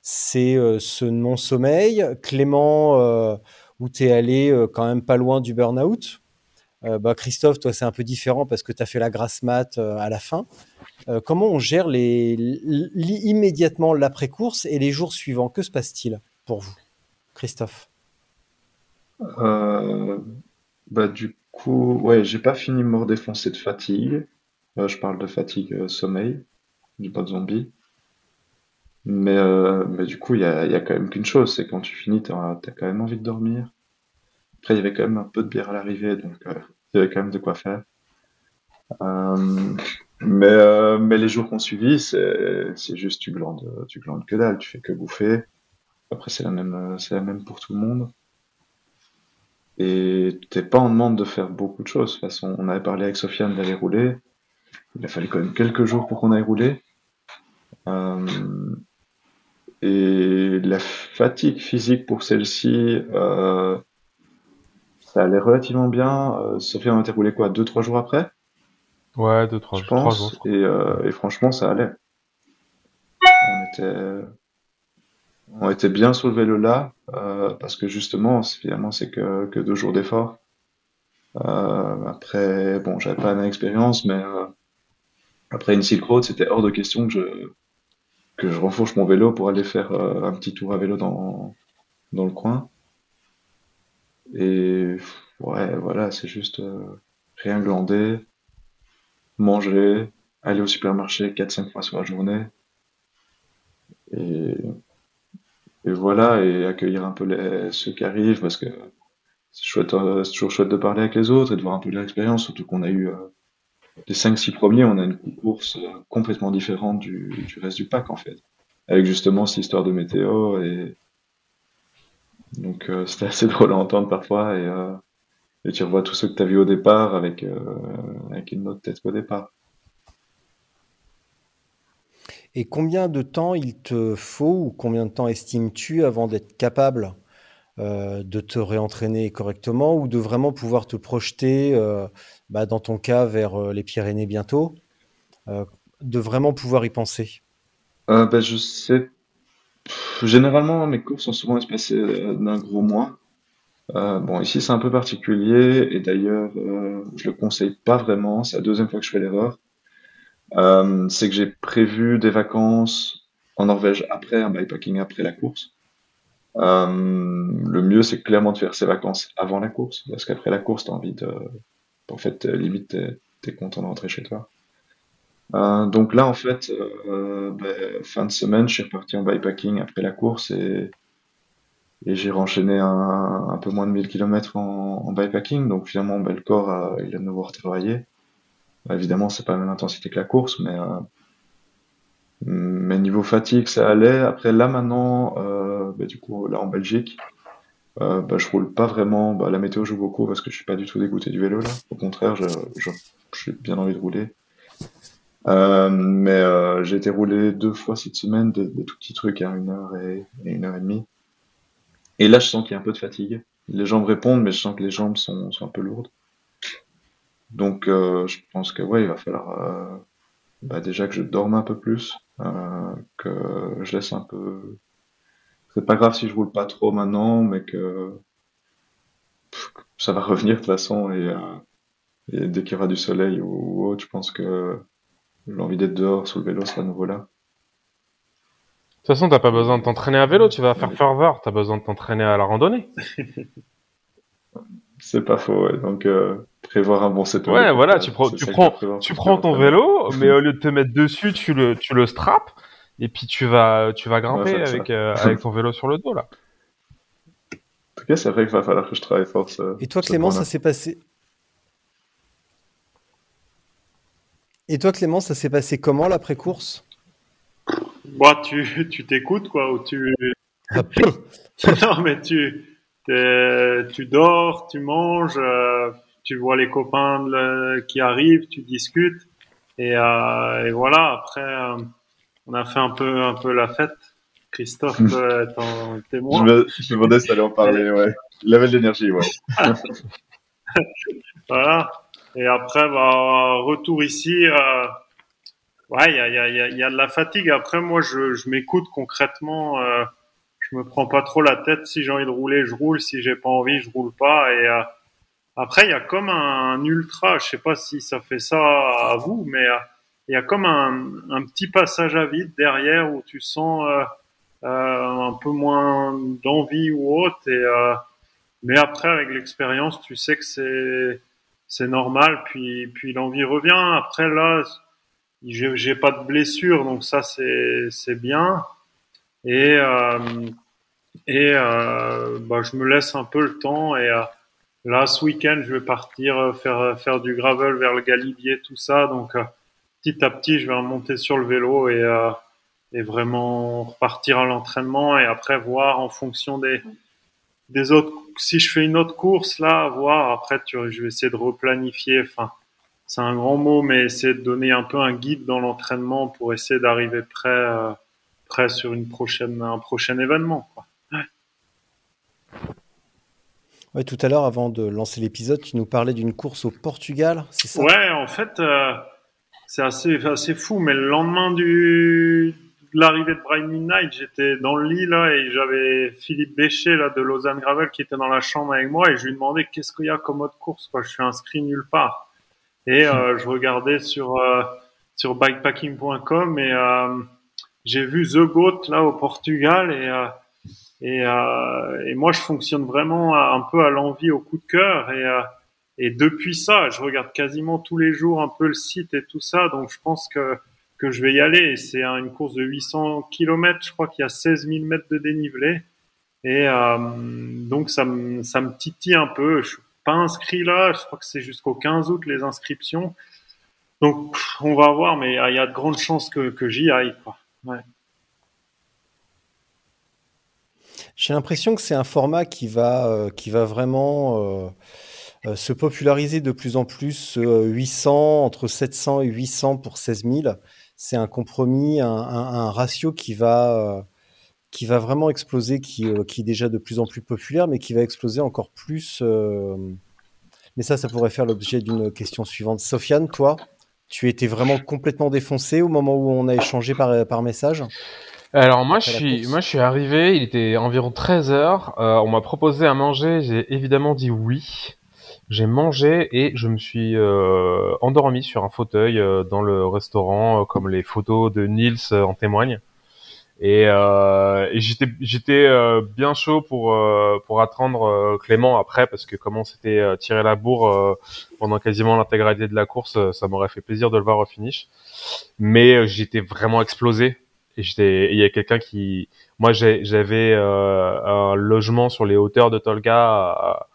c'est ce non-sommeil? Clément, où tu es allé euh, quand même pas loin du burn-out? Euh, bah, Christophe, toi, c'est un peu différent parce que tu as fait la grasse mat euh, à la fin. comment on gère immédiatement l'après-course et les jours suivants? Que se passe-t-il? Pour vous, Christophe? Bah, Du coup, ouais, j'ai pas fini mort défoncé de fatigue. je parle de fatigue sommeil, du pas de zombie. Mais, euh, mais du coup, il y a, y a quand même qu'une chose, c'est quand tu finis, tu as, quand même envie de dormir. Après, il y avait quand même un peu de bière à l'arrivée, donc euh, il y avait quand même de quoi faire. Euh, mais, euh, mais les jours qu'on suivi, c'est juste tu glandes, tu glandes que dalle, tu fais que bouffer. Après, c'est la même, c'est la même pour tout le monde. Et t'es pas en demande de faire beaucoup de choses. De toute façon, on avait parlé avec Sofiane d'aller rouler. Il a fallu quand même quelques jours pour qu'on aille rouler. Euh, et la fatigue physique pour celle-ci, euh, ça allait relativement bien. Euh, en a été roulé quoi, deux trois jours après? Ouais, deux trois, je pense. jours. Et, euh, et, franchement, ça allait. On était, on était bien sur le vélo là, euh, parce que justement, finalement, c'est que, deux jours d'effort. Euh, après, bon, j'avais pas d'expérience, mais euh, après une Silk Road, c'était hors de question que je que je mon vélo pour aller faire un petit tour à vélo dans, dans le coin. Et ouais, voilà, c'est juste rien glander, manger, aller au supermarché 4-5 fois sur la journée. Et, et voilà, et accueillir un peu les, ceux qui arrivent parce que c'est chouette, euh, c'est toujours chouette de parler avec les autres et de voir un peu leur expérience, surtout qu'on a eu les 5-6 premiers, on a une course euh, complètement différente du, du, reste du pack en fait. Avec justement cette histoire de météo et donc euh, c'était assez drôle à entendre parfois et, euh, et tu revois tous ceux que tu as vus au départ avec, euh, avec une autre tête qu'au départ. Et combien de temps il te faut ou combien de temps estimes-tu avant d'être capable euh, de te réentraîner correctement ou de vraiment pouvoir te projeter, euh, bah, dans ton cas, vers euh, les Pyrénées bientôt, de vraiment pouvoir y penser? Bah, Je sais. Généralement, mes courses sont souvent espacées d'un gros mois. bon, ici c'est un peu particulier et d'ailleurs, je le conseille pas vraiment. C'est la deuxième fois que je fais l'erreur. C'est que j'ai prévu des vacances en Norvège après un bikepacking après la course. Euh, le mieux, c'est clairement de faire ses vacances avant la course, parce qu'après la course, t'as envie de, en fait, limite, t'es, t'es content de rentrer chez toi. Euh, donc là, en fait, euh, ben, fin de semaine, je suis reparti en bikepacking après la course et, j'ai renchaîné un, peu moins de 1000 km en, en. Donc finalement, ben, le corps, il a de nouveau retravaillé. Ben, évidemment, c'est pas la même intensité que la course, mais euh, niveau fatigue, ça allait. Après, là maintenant, euh, bah, du coup, là en Belgique, euh, bah, je roule pas vraiment. Bah, la météo joue beaucoup parce que je suis pas du tout dégoûté du vélo là. Au contraire, j'ai bien envie de rouler. Mais j'ai été roulé deux fois cette semaine, des, tout petits trucs à une heure et, une heure et demie. Et là, je sens qu'il y a un peu de fatigue. Les jambes répondent, mais je sens que les jambes sont un peu lourdes. Donc, euh, je pense que ouais, il va falloir euh, bah, déjà que je dorme un peu plus, euh, que je laisse un peu. C'est pas grave si je roule pas trop maintenant, mais que pff, ça va revenir de toute façon et, euh, et dès qu'il y aura du soleil ou, ou autre, je pense que l'envie d'être dehors sur le vélo sera à nouveau là. De toute façon, t'as pas besoin de t'entraîner à vélo, tu vas faire ferveur, t'as besoin de t'entraîner à la randonnée. C'est pas faux, ouais. Donc, euh, prévoir un bon setup. Ouais, voilà, Euh, tu prends, tu prends, tu prends ton vélo, mais au lieu de te mettre dessus, tu le, tu le straps, et puis tu vas, tu vas grimper Ouais, avec, euh, avec ton vélo sur le dos, là. En tout cas, c'est vrai qu'il va falloir que je travaille fort. ce- Et toi, Clément, ça s'est passé. Et toi, Clément, ça s'est passé comment l'après-course? Bah, tu tu t'écoutes, quoi, ou tu. Ah, non, mais tu, tu dors, tu manges, euh, tu vois les copains qui arrivent, tu discutes. Et, euh, et voilà, après, euh, on a fait un peu, un peu la fête. Christophe être en Je témoin. me, je me demandais si en parler, ouais. Il avait de l'énergie, ouais. Voilà. Et après, bah, retour ici. Euh, ouais, il y a, il y, a, il y a- il y a de la fatigue. Après, moi, je, je m'écoute concrètement. Euh, je me prends pas trop la tête. Si j'ai envie de rouler, je roule. Si j'ai pas envie, je roule pas. Et euh, après, il y a comme un, ultra. Je sais pas si ça fait ça à vous, mais euh, il y a comme un, petit passage à vide derrière où tu sens euh, un peu moins d'envie ou autre. Et mais après, avec l'expérience, tu sais que c'est c'est normal. Puis puis l'envie revient. Après là, j'ai pas de blessure, donc ça c'est c'est bien. Et et euh, bah, je me laisse un peu le temps. Et euh, là, ce week-end, je vais partir euh, faire faire du gravel vers le Galibier, tout ça. Donc petit à petit, je vais remonter sur le vélo et euh, et vraiment repartir à l'entraînement et après voir en fonction des des autres si je fais une autre course là voir après tu, je vais essayer de replanifier enfin c'est un grand mot mais essayer de donner un peu un guide dans l'entraînement pour essayer d'arriver prêt euh, prêt sur une prochaine un prochain événement quoi. Ouais, tout à l'heure, avant de lancer l'épisode, tu nous parlais d'une course au Portugal, c'est ça? Ouais, en fait, euh, c'est assez, assez fou, mais le lendemain de l'arrivée de Brian Midnight, j'étais dans le lit, là, et j'avais Philippe Bécher, là, de Lausanne Gravel, qui était dans la chambre avec moi, et je lui demandais qu'est-ce qu'il y a comme autre course. Je suis inscrit nulle part. Et, euh, je regardais sur, euh, sur bikepacking.com, et, j'ai vu The Goat, là, au Portugal, et, et, euh, et moi, je fonctionne vraiment à- un peu à l'envie, au coup de cœur, et, euh, et depuis ça, je regarde quasiment tous les jours un peu le site et tout ça, donc je pense que, que je vais y aller. C'est un- une course de 800 km, je crois qu'il y a 16 000 mètres de dénivelé. Et euh, donc ça me, ça me titille un peu. Je suis pas inscrit là, je crois que c'est jusqu'au 15 août les inscriptions. Donc on va voir, mais il y a de grandes chances que, que j'y aille. Quoi. Ouais. J'ai l'impression que c'est un format qui va, euh, qui va vraiment euh, euh, se populariser de plus en plus. euh, 800, entre 700 et 800 pour 16 000. C'est un compromis, un, ratio qui va, qui va vraiment exploser, qui, qui est déjà de plus en plus populaire, mais qui va exploser encore plus. Mais ça, ça pourrait faire l'objet d'une question suivante. Sofiane, toi, tu étais vraiment complètement défoncé au moment où on a échangé par, par message? Alors moi je suis moi je suis arrivé, il était environ 13 heures. euh, on m'a proposé à manger, j'ai évidemment dit oui. J'ai mangé et je me suis euh, endormi sur un fauteuil euh, dans le restaurant, euh, comme les photos de Nils en témoignent. Et, euh, et j'étais j'étais euh, bien chaud pour euh, pour attendre Clément après parce que comment c'était tiré la bourre euh, pendant quasiment l'intégralité de la course, ça m'aurait fait plaisir de le voir au finish. Mais j'étais vraiment explosé et il y a quelqu'un qui moi j'avais euh, un logement sur les hauteurs de Tolga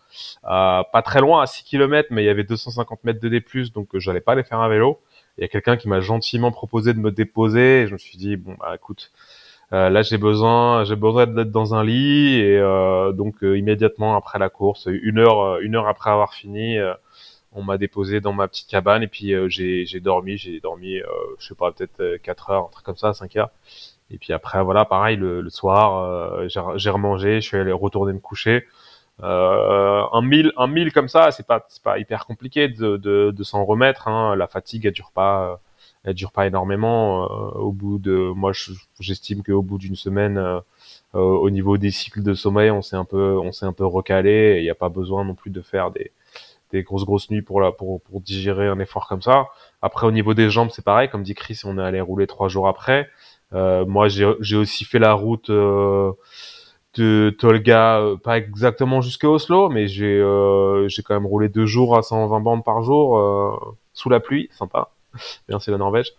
pas très loin à 6 km mais il y avait 250 mètres de D+, donc euh, j'allais pas aller faire un vélo. Il y a quelqu'un qui m'a gentiment proposé de me déposer et je me suis dit bon bah écoute euh, là j'ai besoin j'ai besoin d'être dans un lit et euh, donc euh, immédiatement après la course une heure euh, une heure après avoir fini on m'a déposé dans ma petite cabane et puis euh, j'ai j'ai dormi j'ai dormi euh, je sais pas peut-être 4 heures un truc comme ça 5 heures Et puis après, voilà, pareil, le, le soir, euh, j'ai- j'ai remangé, je suis allé retourner me coucher. Euh, un mille, un mille comme ça, c'est pas, c'est pas hyper compliqué de, de, de s'en remettre. Hein. La fatigue, elle dure pas, elle dure pas énormément. Euh, au bout de, moi, je- j'estime qu'au bout d'une semaine, euh, euh, au niveau des cycles de sommeil, on s'est un peu, on s'est un peu recalé. Il n'y a pas besoin non plus de faire des, des grosses grosses nuits pour la, pour, pour digérer un effort comme ça. Après, au niveau des jambes, c'est pareil. Comme dit Chris, on est allé rouler trois jours après. Euh, moi, j'ai aussi fait la route euh, de Tolga, euh, pas exactement jusqu'à Oslo, mais j'ai euh, j'ai quand même roulé deux jours à 120 bandes par jour euh, sous la pluie, sympa. Bien, c'est la Norvège.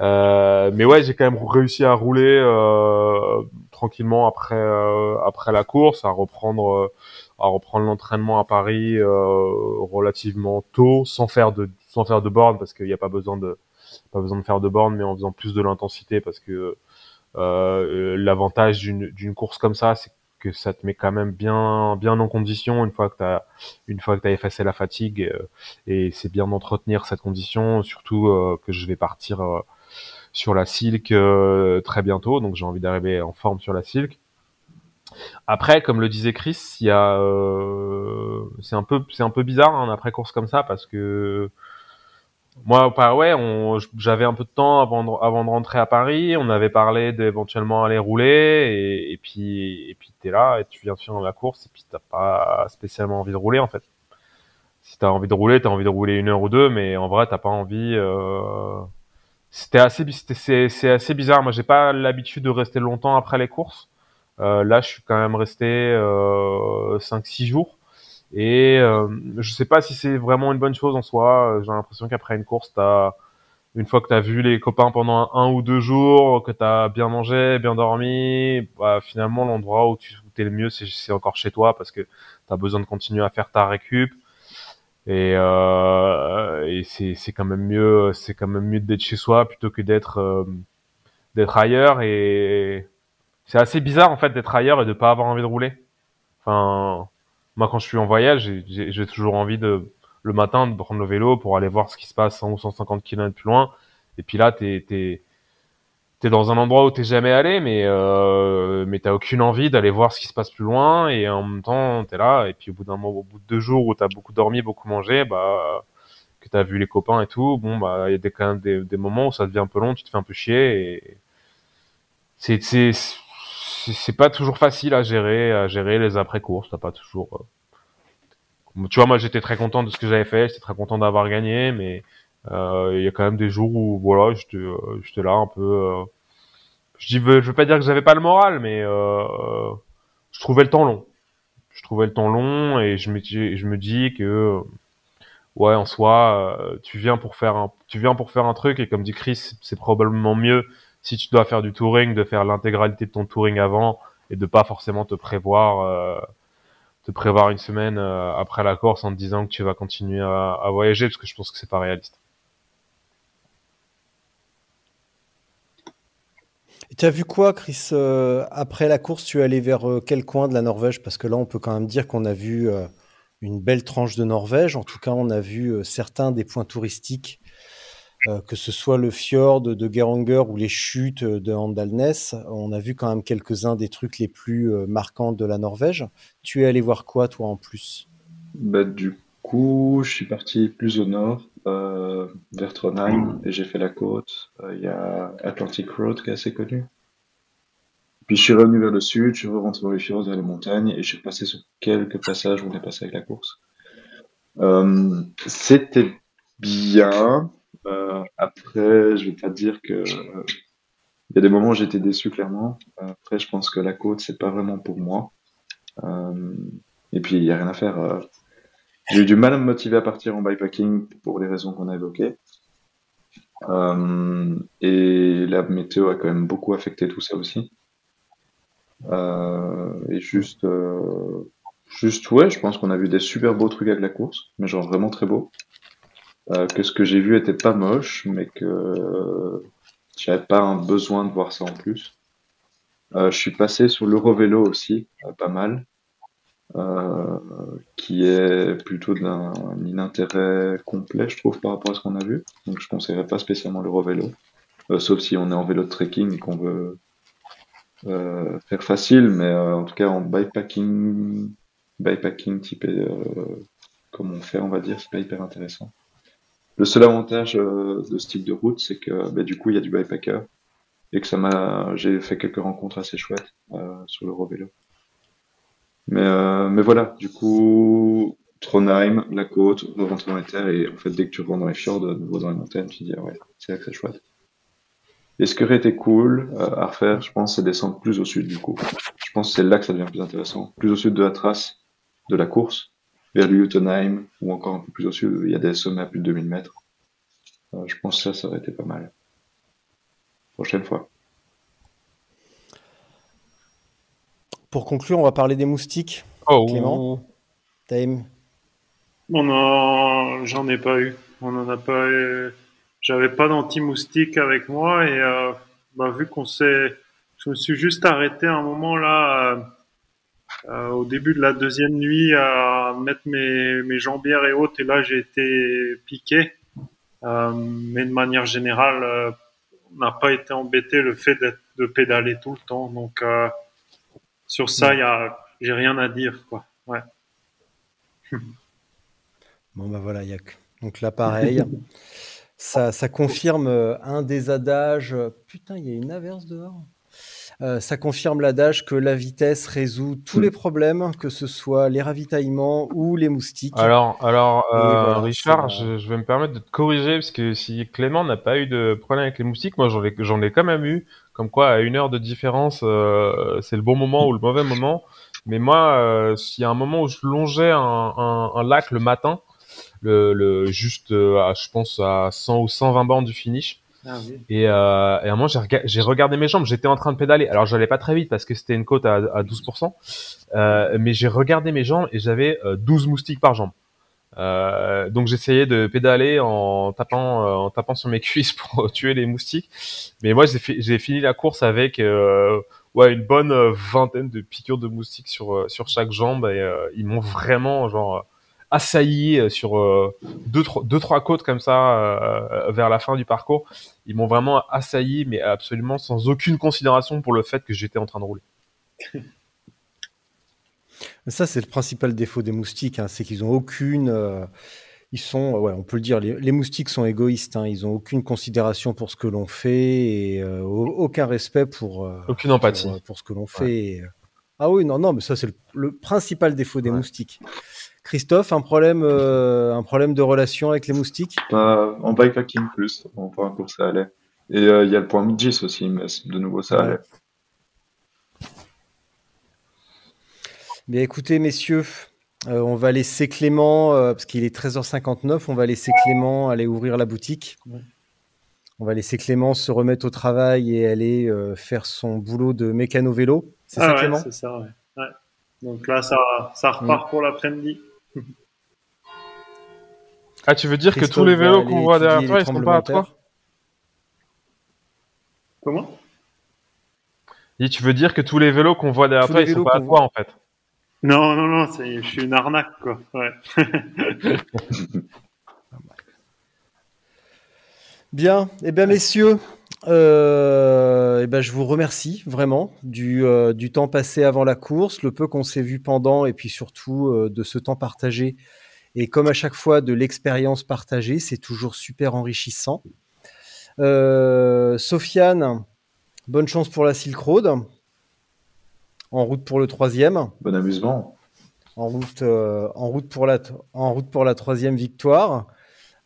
Euh, mais ouais, j'ai quand même réussi à rouler tranquillement après après la course, à reprendre à reprendre l'entraînement à Paris euh, relativement tôt, sans faire de sans faire de borne parce qu'il n'y a pas besoin de pas besoin de faire de borne, mais en faisant plus de l'intensité parce que euh, l'avantage d'une course comme ça, c'est que ça te met quand même bien bien en condition une fois que t'as une fois que t'as effacé la fatigue euh, et c'est bien d'entretenir cette condition, surtout euh, que je vais partir euh, sur la Silk euh, très bientôt, donc j'ai envie d'arriver en forme sur la Silk. Après, comme le disait Chris, euh, c'est un peu, bizarre un après course comme ça parce que moi, bah ouais, j'avais un peu de temps avant de, rentrer à Paris. On avait parlé d'éventuellement aller rouler et, puis, et puis t'es là et tu viens de finir la course et puis t'as pas spécialement envie de rouler en fait. Si t'as envie de rouler, t'as envie de rouler une heure ou deux, mais en vrai, t'as pas envie. Euh... C'était assez, c'est assez bizarre. Moi, j'ai pas l'habitude de rester longtemps après les courses. Euh, là, je suis quand même resté euh, 5-6 jours. Et euh, je sais pas si c'est vraiment une bonne chose en soi. J'ai l'impression qu'après une course, t'as une fois que t'as vu les copains pendant un, ou deux jours, que t'as bien mangé, bien dormi, bah, finalement l'endroit où tu es le mieux, c'est, encore chez toi parce que t'as besoin de continuer à faire ta récup. Et, euh, c'est, quand même mieux, c'est quand même mieux d'être chez soi plutôt que d'être euh, d'être ailleurs. Et c'est assez bizarre en fait d'être ailleurs et de pas avoir envie de rouler. Enfin, moi quand je suis en voyage, j'ai, toujours envie de le matin de prendre le vélo pour aller voir ce qui se passe 100 ou 150 km plus loin. Et puis là, t'es t'es t'es dans un endroit où t'es jamais allé, mais euh, mais t'as aucune envie d'aller voir ce qui se passe plus loin. Et en même temps, t'es là. Et puis au bout d'un moment, au bout de deux jours où t'as beaucoup dormi, beaucoup mangé, bah que t'as vu les copains et tout, bon bah il y a des, quand même des, des moments où ça devient un peu long, tu te fais un peu chier. Et c'est c'est pas toujours facile à gérer à gérer les après courses. T'as pas toujours euh, tu vois, moi j'étais très content de ce que j'avais fait, j'étais très content d'avoir gagné, mais euh, il y a quand même des jours où voilà, j'étais euh, j'étais là un peu. je dis, je veux pas dire que j'avais pas le moral, mais je trouvais le temps long. Je trouvais le temps long et je me je me dis que ouais, en soi, tu viens pour faire un, tu viens pour faire un truc et comme dit Chris, c'est probablement mieux si tu dois faire du touring de faire l'intégralité de ton touring avant et de pas forcément te prévoir. euh, te prévoir une semaine euh, après la course en te disant que tu vas continuer à, voyager parce que je pense que c'est pas réaliste. Tu as vu quoi, Chris euh, Après la course, tu es allé vers quel coin de la Norvège? Parce que là, on peut quand même dire qu'on a vu une belle tranche de Norvège. En tout cas, on a vu certains des points touristiques, euh, que ce soit le fjord de Geiranger ou les chutes de Andalnes. On a vu quand même quelques-uns des trucs les plus euh, marquants de la Norvège. Tu es allé voir quoi, toi, en plus? Bah, du coup, je suis parti plus au nord, euh, vers Trondheim, et j'ai fait la côte. Il y a Atlantic Road qui est assez connu. Puis je suis revenu vers le sud, je suis rentré dans les fjords, vers les montagnes, et je suis passé sur quelques passages où on est passé avec la course. C'était bien. Euh, après, je vais pas dire que euh, il y a des moments où j'étais déçu clairement. Euh, Après, je pense que la côte c'est pas vraiment pour moi. Et puis il y a rien à faire. j'ai eu du mal à me motiver à partir en bikepacking pour les raisons qu'on a évoquées. Et la météo a quand même beaucoup affecté tout ça aussi. Et juste, juste ouais, je pense qu'on a vu des super beaux trucs avec la course, mais genre vraiment très beaux. Euh, que ce que j'ai vu était pas moche, mais que j'avais pas un besoin de voir ça en plus. Euh, je suis passé sur l'Eurovélo aussi, euh, pas mal euh, qui est plutôt d'un inintérêt complet, je trouve, par rapport à ce qu'on a vu. Donc je conseillerais pas spécialement l'Eurovélo, euh, sauf si on est en vélo de trekking et qu'on veut euh, faire facile, mais euh, en tout cas en bikepacking, bikepacking type euh, comme on fait, on va dire, c'est pas hyper intéressant. Le seul avantage euh, de ce type de route, c'est que bah, du coup il y a du bikepacker et que ça m'a, j'ai fait quelques rencontres assez chouettes euh, sur le vélo. Mais euh, mais voilà, du coup Trondheim, la côte, rentrer dans les terres et en fait dès que tu rentres dans les fjords, de nouveau dans les montagnes, tu dis ah ouais, c'est là que c'est chouette. Et ce qui aurait été cool à refaire, je pense, c'est descendre plus au sud du coup. Je pense que c'est là que ça devient plus intéressant. Plus au sud de la trace de la course, vers le Jotunheim, ou encore un peu plus au sud, il y a des sommets à plus de 2000 mètres. Euh, je pense que ça, ça aurait été pas mal. Prochaine fois. Pour conclure, on va parler des moustiques. Oh, Clément Time. On en... J'en ai pas eu. On en a pas eu. J'avais pas d'anti-moustique avec moi et euh, bah, vu qu'on s'est. Je me suis juste arrêté un moment là, euh, au début de la deuxième nuit, à mettre mes, mes jambières et autres et là j'ai été piqué. Euh, mais de manière générale, euh, on n'a pas été embêté le fait de pédaler tout le temps. Donc euh, sur ça, il a, j'ai rien à dire quoi. Ouais. Bon, bah voilà, il y a que- Donc là, pareil. ça, ça confirme euh, un des adages. euh, Putain, il y a une averse dehors. Euh, ça confirme l'adage que la vitesse résout tous Mm. les problèmes, que ce soit les ravitaillements ou les moustiques. Alors, alors euh, voilà, Richard, je, je vais me permettre de te corriger parce que si Clément n'a pas eu de problème avec les moustiques, moi j'en ai, j'en ai quand même eu. Comme quoi, à une heure de différence, euh, c'est le bon moment ou le mauvais moment. Mais moi, euh, s'il y a un moment où je longeais un, un, un lac le matin, le, le juste, euh, à, je pense à 100 ou 120 bandes du finish, Ah et, euh, et à un moment, j'ai rega- j'ai regardé mes jambes. J'étais en train de pédaler. Alors, j'allais pas très vite parce que c'était une côte à, à 12%. Euh, mais j'ai regardé mes jambes et j'avais euh, 12 moustiques par jambe. Euh, donc, j'essayais de pédaler en tapant, euh, en tapant sur mes cuisses pour tuer les moustiques. Mais moi, j'ai fi- j'ai fini la course avec euh, ouais, une bonne euh, vingtaine de piqûres de moustiques sur, euh, sur chaque jambe. Et euh, ils m'ont vraiment, genre, euh, assailli euh, sur euh, deux, trois, deux, trois côtes comme ça euh, vers la fin du parcours ils m'ont vraiment assailli, mais absolument sans aucune considération pour le fait que j'étais en train de rouler. Ça, c'est le principal défaut des moustiques, hein, c'est qu'ils ont aucune. euh, ils sont, ouais, on peut le dire, les, les moustiques sont égoïstes. hein, ils ont aucune considération pour ce que l'on fait et euh, au- aucun respect pour. euh, Aucune empathie. pour, pour ce que l'on fait. Et, Ah oui, non, non, mais ça, c'est le, le principal défaut des Ouais. moustiques. Christophe, un problème, euh, un problème de relation avec les moustiques? Pas en bikepacking plus, en point course ça allait. Et euh, il y a le point Midgis aussi, mais de nouveau ça Ouais. allait. Bien écoutez, messieurs, euh, on va laisser Clément, euh, parce qu'il est 13h59, on va laisser Clément aller ouvrir la boutique. Ouais. On va laisser Clément se remettre au travail et aller euh, faire son boulot de mécano-vélo. C'est Ah ça, ouais, Clément? c'est ça, ouais. Ouais. Donc là, ça, ça repart pour l'après-midi. Ah, tu veux dire que tous les vélos qu'on voit derrière toi, les ils sont pas à toi Comment? Et tu veux dire que tous les vélos qu'on voit derrière Tous toi, ils sont pas à toi, en fait? Non, non, non, c'est- je suis une arnaque, quoi. Ouais. Bien, eh bien messieurs, euh, eh ben, je vous remercie vraiment du, euh, du temps passé avant la course, le peu qu'on s'est vu pendant et puis surtout euh, de ce temps partagé. Et comme à chaque fois, de l'expérience partagée, c'est toujours super enrichissant. Euh, Sofiane, bonne chance pour la Silk Road. En route pour le troisième. Bon amusement. En route, euh, en route, pour, la, en route pour la troisième victoire.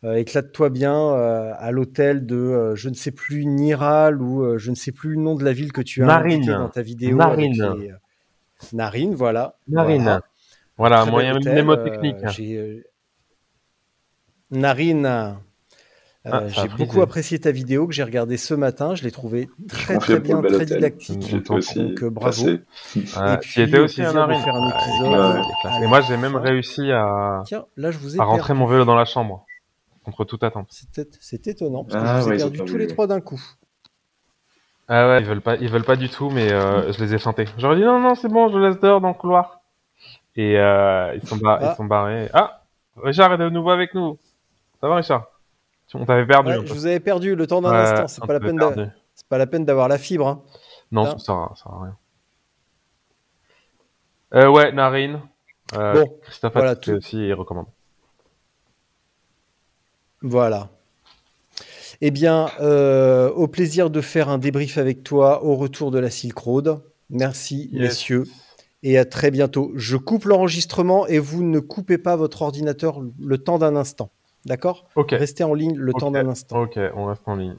Euh, éclate-toi bien euh, à l'hôtel de, euh, je ne sais plus, Niral ou euh, je ne sais plus le nom de la ville que tu as indiqué dans ta vidéo. Les, euh, Narine, voilà. Narine. Voilà. Voilà, Très moyen mnémotechnique. euh, j'ai, euh, Narine. euh, Ah, j'ai beaucoup apprécié ta vidéo que j'ai regardée ce matin. Je l'ai trouvée très très bien, très hôtel. didactique. Donc, aussi donc, euh, bravo. Ouais, Et tu puis, aussi de faire un Ah, épisode, à Et moi, j'ai même réussi à, Tiens, là je vous ai à rentrer perdu. mon vélo dans la chambre, contre toute attente. C'est c'est étonnant parce que Ah je vous ai ouais, perdu tous les trois d'un coup. Ah ouais, ils veulent pas, ils veulent pas du tout, mais euh, je les ai feintés. J'aurais dit non, non, c'est bon, je laisse dehors dans le couloir. Et euh, ils sont bar- Ah. ils sont barrés. Ah, Richard est de nouveau avec nous. Ça va, Richard? On t'avait perdu. Ouais, je vous avais perdu le temps d'un Ouais, instant. C'est pas la peine c'est pas la peine d'avoir la fibre. hein. Non, Là. ça sert, ça sert à rien. Euh, ouais, Narine. Euh, Bon, Christophe voilà, tout- aussi, il recommande. Voilà. Eh bien, euh, au plaisir de faire un débrief avec toi au retour de la Silk Road. Merci, Yes. messieurs, et à très bientôt. Je coupe l'enregistrement et vous ne coupez pas votre ordinateur le temps d'un instant. D'accord? Ok. Restez en ligne le temps d'un instant. Ok, on reste en ligne.